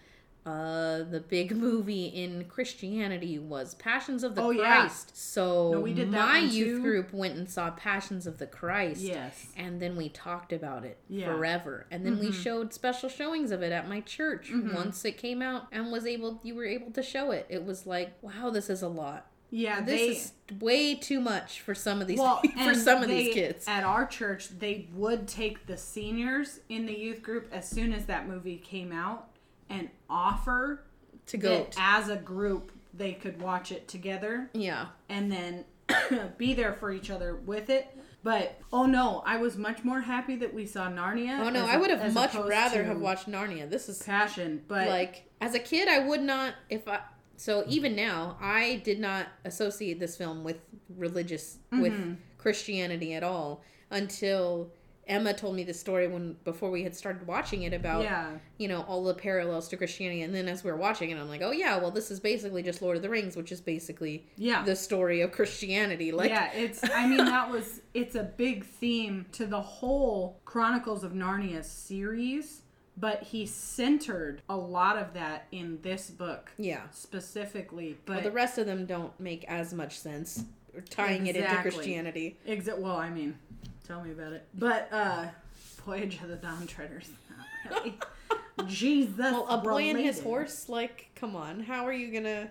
uh, the big movie in Christianity was Passions of the Oh, yeah. Christ. So No, we did my youth group went and saw Passions of the Christ. yes. And then we talked about it Yeah. Mm-hmm. forever. And then we showed special showings of it at my church once it came out and was able you were able to show it. It was like, wow, this is a lot. Yeah, This they. is way too much for some of these well, for some of they- these kids. at our church they would take the seniors in the youth group as soon as that movie came out and offer To go as a group they could watch it together Yeah. and then be there for each other with it but oh no i was much more happy that we saw narnia Oh no, I would have much rather have watched Narnia. This is passion but like as a kid I would not if I so even now I did not associate this film with religious Mm-hmm. with Christianity at all until Emma told me the story when before we had started watching it about yeah you know all the parallels to Christianity and then as we were watching it I'm like oh yeah well this is basically just Lord of the Rings which is basically yeah the story of Christianity like yeah, it's. I mean, that was. It's a big theme to the whole Chronicles of Narnia series but he centered a lot of that in this book Yeah. specifically. But But the rest of them don't make as much sense or tying it into Christianity. Exa- well, I mean, tell me about it. But uh Voyage of the Dawn Treaders, really. Jesus. Well, a boy and his horse, like, come on. How are you gonna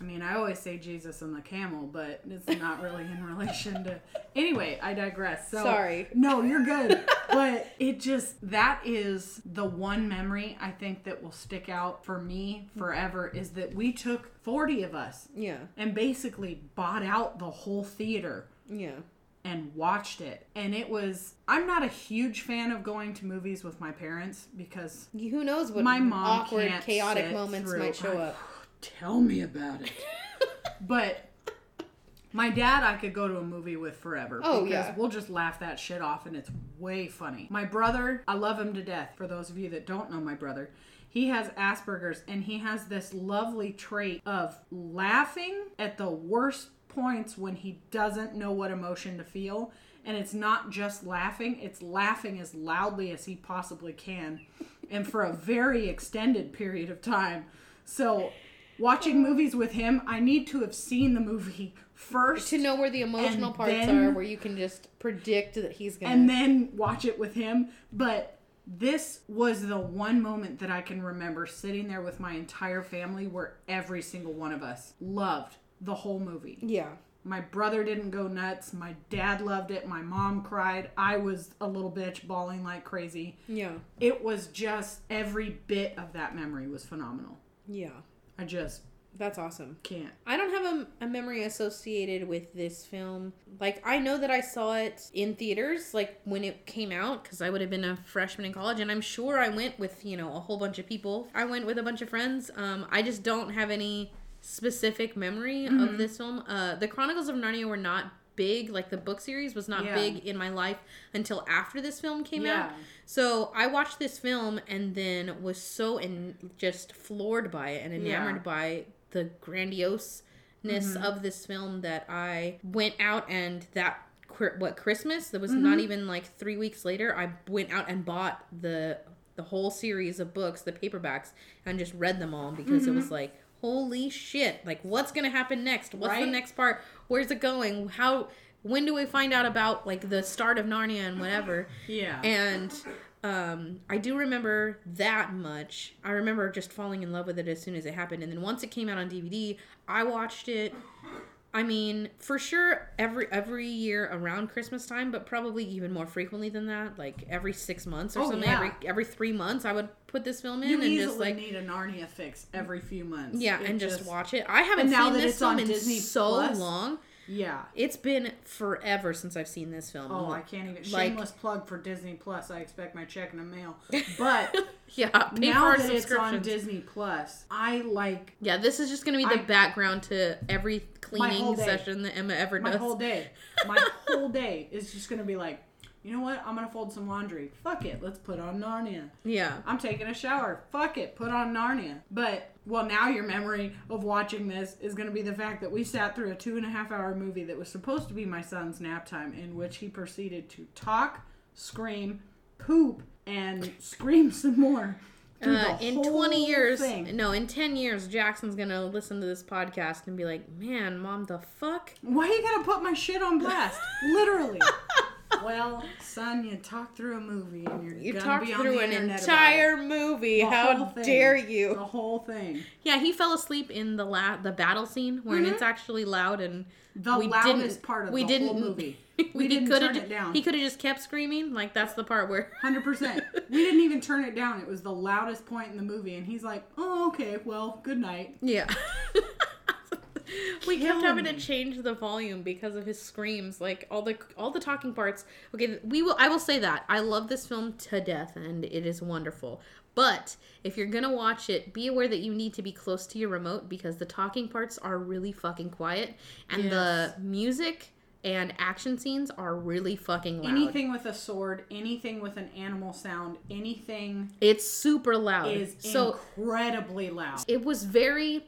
I mean, I always say Jesus and the camel, but it's not really in relation to. Anyway, I digress. So Sorry. No, you're good. but it just that is the one memory I think that will stick out for me forever is that we took 40 of us Yeah. and basically bought out the whole theater Yeah. And watched it. And it was I'm not a huge fan of going to movies with my parents because Who knows what my mom awkward, chaotic moments through- might show I- up. Tell me about it. but my dad, I could go to a movie with forever. Oh, because yeah. We'll just laugh that shit off and it's way funny. My brother, I love him to death. For those of you that don't know my brother, he has Asperger's and he has this lovely trait of laughing at the worst points when he doesn't know what emotion to feel. And it's not just laughing, it's laughing as loudly as he possibly can and for a very extended period of time. So, watching movies with him, I need to have seen the movie first To know where the emotional parts then- are, where you can just predict that he's gonna. and then watch it with him. But this was the one moment that I can remember sitting there with my entire family where every single one of us loved the whole movie. yeah. My brother didn't go nuts. My dad loved it. My mom cried. I was a little bitch bawling like crazy. Yeah. It was just every bit of that memory was phenomenal. Yeah. I just That's awesome. can't. I don't have a, a memory associated with this film. Like, I know that I saw it in theaters, like when it came out, because I would have been a freshman in college, and I'm sure I went with, you know, a whole bunch of people. I went with a bunch of friends. Um, I just don't have any specific memory of mm-hmm. this film. Uh, the Chronicles of Narnia were not big, like the book series was not Yeah. big in my life until after this film came Yeah. out. So I watched this film and then was so and just floored by it and enamored Yeah. by the grandioseness mm-hmm. of this film that I went out and that what Christmas that was not mm-hmm. even like three weeks later I went out and bought the the whole series of books the paperbacks and just read them all because it was like holy shit like what's gonna happen next what's the next part where's it going how when do we find out about like the start of Narnia and whatever Yeah. and um, I do remember that much. I remember just falling in love with it as soon as it happened. And then once it came out on DVD, I watched it. I mean, for sure, every every year around Christmas time, but probably even more frequently than that. Like every six months or Oh, something. yeah. Every every three months, I would put this film in you and just like need a Narnia fix every few months. yeah, It and just, watch it. I haven't seen this film on in Disney so Plus, long. Yeah. It's been forever since I've seen this film. Oh, I can't even. Like- Shameless plug for Disney Plus. I expect my check in the mail. But yeah, now that it's on. Disney Plus, I like Yeah, this is just gonna be the I- background to every cleaning session that Emma ever does. my whole day. My whole day is just gonna be like, you know what? I'm gonna fold some laundry. Fuck it. Let's put on Narnia. Yeah, I'm taking a shower. Fuck it. Put on Narnia. But well, now your memory of watching this is going to be the fact that we sat through a two and a half hour movie that was supposed to be my son's nap time, in which he proceeded to talk, scream, poop, and scream some more. uh, in 20 years, thing. no, in 10 years, Jackson's gonna listen to this podcast and be like, "Man, mom, the fuck." Why you gotta put my shit on blast? Literally. well, son, you talked through a movie and you're You gonna talked be on through the an internet entire about movie. it. The How whole thing. dare you? The whole thing. Yeah, he fell asleep in the la- the battle scene where it's actually loud and Mm-hmm. The we loudest didn't, part of we the didn't, whole movie. we, We didn't turn ju- it down. He could have just kept screaming. Like that's the part where Hundred percent. We didn't even turn it down. It was the loudest point in the movie, and he's like, "Oh, okay. Well, good night." Yeah. we kept having to change the volume because of his screams. Like all the all the talking parts. Okay, we will I will say that. I love this film to death and it is wonderful. But if you're going to watch it, be aware that you need to be close to your remote because the talking parts are really fucking quiet and Yes. the music and action scenes are really fucking loud. Anything with a sword, anything with an animal sound, anything It's super loud. is so incredibly loud. it was very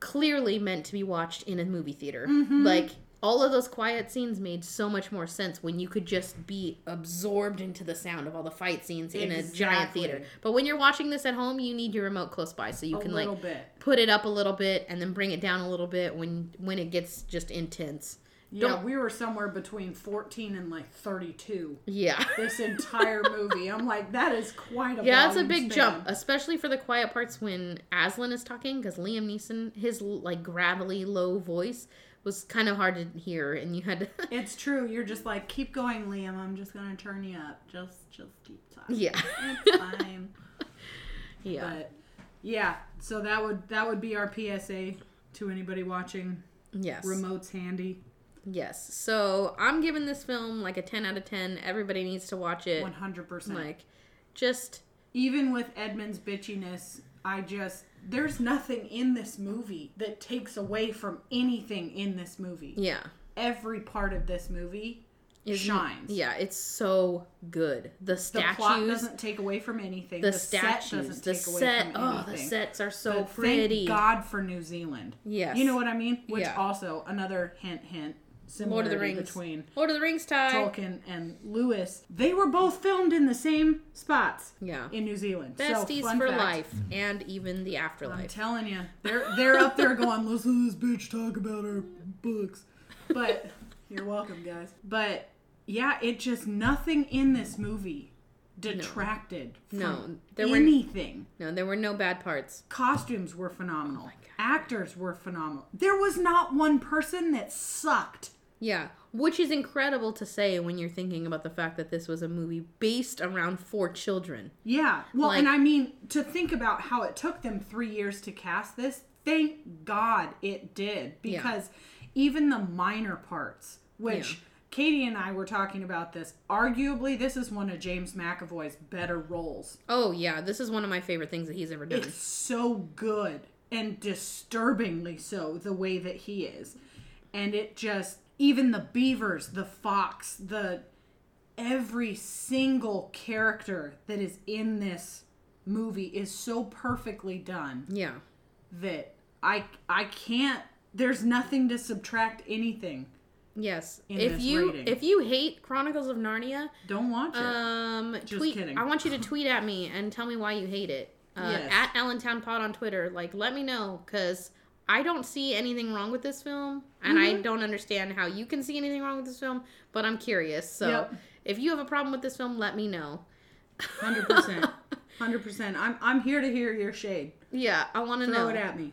clearly meant to be watched in a movie theater. Mm-hmm. Like all of those quiet scenes made so much more sense when you could just be absorbed into the sound of all the fight scenes in a giant theater. But when you're watching this at home, you need your remote close by so you a can like bit. put it up a little bit and then bring it down a little bit when when it gets just intense. Yeah, Don't- we were somewhere between 14 and like 32 Yeah. this entire movie. I'm like, that is quite a Yeah, it's a big span. jump, especially for the quiet parts when Aslan is talking, because Liam Neeson, his like gravelly low voice was kind of hard to hear, and you had to. It's true. You're just like, keep going, Liam. I'm just gonna turn you up. Just, just keep talking. yeah, It's fine. yeah, But yeah, so that would that would be our PSA to anybody watching. yes, Remotes handy. Yes. So I'm giving this film like a 10 out of 10. Everybody needs to watch it. 100. percent Like, just Even with Edmund's bitchiness, I just there's nothing in this movie that takes away from anything in this movie. yeah, Every part of this movie Is- shines. Yeah, it's so good. The The plot doesn't take away from anything. the, The, set doesn't the take away set. from Oh, anything. the sets are so But pretty. Thank God for New Zealand. Yes, You know what I mean? Which Yeah. also another hint, hint, Lord of the Rings. between Lord of the Rings tie. Tolkien and Lewis. They were both filmed in the same spots Yeah. in New Zealand. so, Besties fun for fact. life and even the afterlife. I'm telling you, they're they're up there going, listen to this bitch talk about our books. But you're welcome, guys. But yeah, it just nothing in this movie detracted No, from there were- anything. no, there were no bad parts. Costumes were phenomenal. Oh God. Actors were phenomenal. There was not one person that sucked. Yeah, which is incredible to say when you're thinking about the fact that this was a movie based around four children. Yeah. Well, Like- and I mean, to think about how it took them three years to cast this, thank God it did. Yeah. Because even the minor parts, which Yeah. Katie and I were talking about this, arguably, this is one of James McAvoy's better roles. Oh yeah, this is one of my favorite things that he's ever done. It's so good and disturbingly so, the way that he is. And it just, even the beavers, the fox, the every single character that is in this movie is so perfectly done yeah, that I I can't there's nothing to subtract anything. yes. If you rating. if you hate Chronicles of Narnia, Don't watch it. um, tweet. kidding. I want you to tweet at me and tell me why you hate it. Uh, Yes. At Allentown Pod on Twitter, like let me know because I don't see anything wrong with this film, and I Mm-hmm. don't understand how you can see anything wrong with this film. But I'm curious. So Yep. if you have a problem with this film, let me know. 100%. 100%. I'm I'm here to hear your shade. Yeah, I want to Throw know. it at me.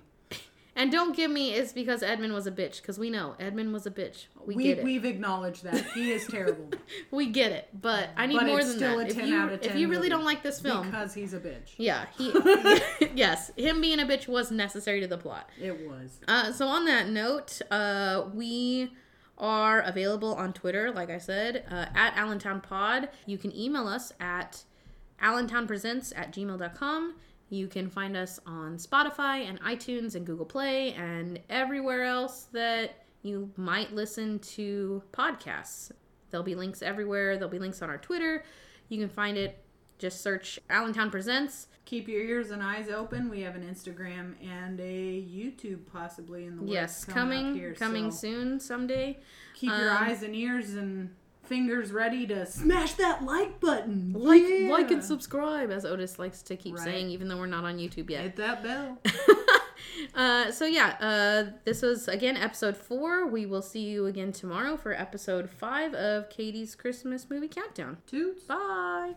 And don't give me it's because Edmund was a bitch because we know Edmund was a bitch. We, We, get it. we've acknowledged that. He is terrible. we get it. But I need But more than still that. a if 10 you out of if you really don't like this film, because he's a bitch. yeah, he yes, him being a bitch was necessary to the plot. It was. Uh, so on that note, uh, we are available on Twitter, like I said, uh, at Allentown Pod. You can email us at allentownpresents at gmail.com. You can find us on Spotify and iTunes and Google Play and everywhere else that you might listen to podcasts. There'll be links everywhere. There'll be links on our Twitter. You can find it. Just search Allentown Presents. Keep your ears and eyes open. We have an Instagram and a YouTube possibly in the works Yes, up coming here, coming so soon someday. Keep your Um, eyes and ears and fingers ready to smash that like button. like Yeah. like and subscribe as otis likes to keep Right. saying even though we're not on youtube yet Hit that bell. uh, so yeah uh, this was again episode four we will see you again tomorrow for episode five of katie's christmas movie countdown Toots. bye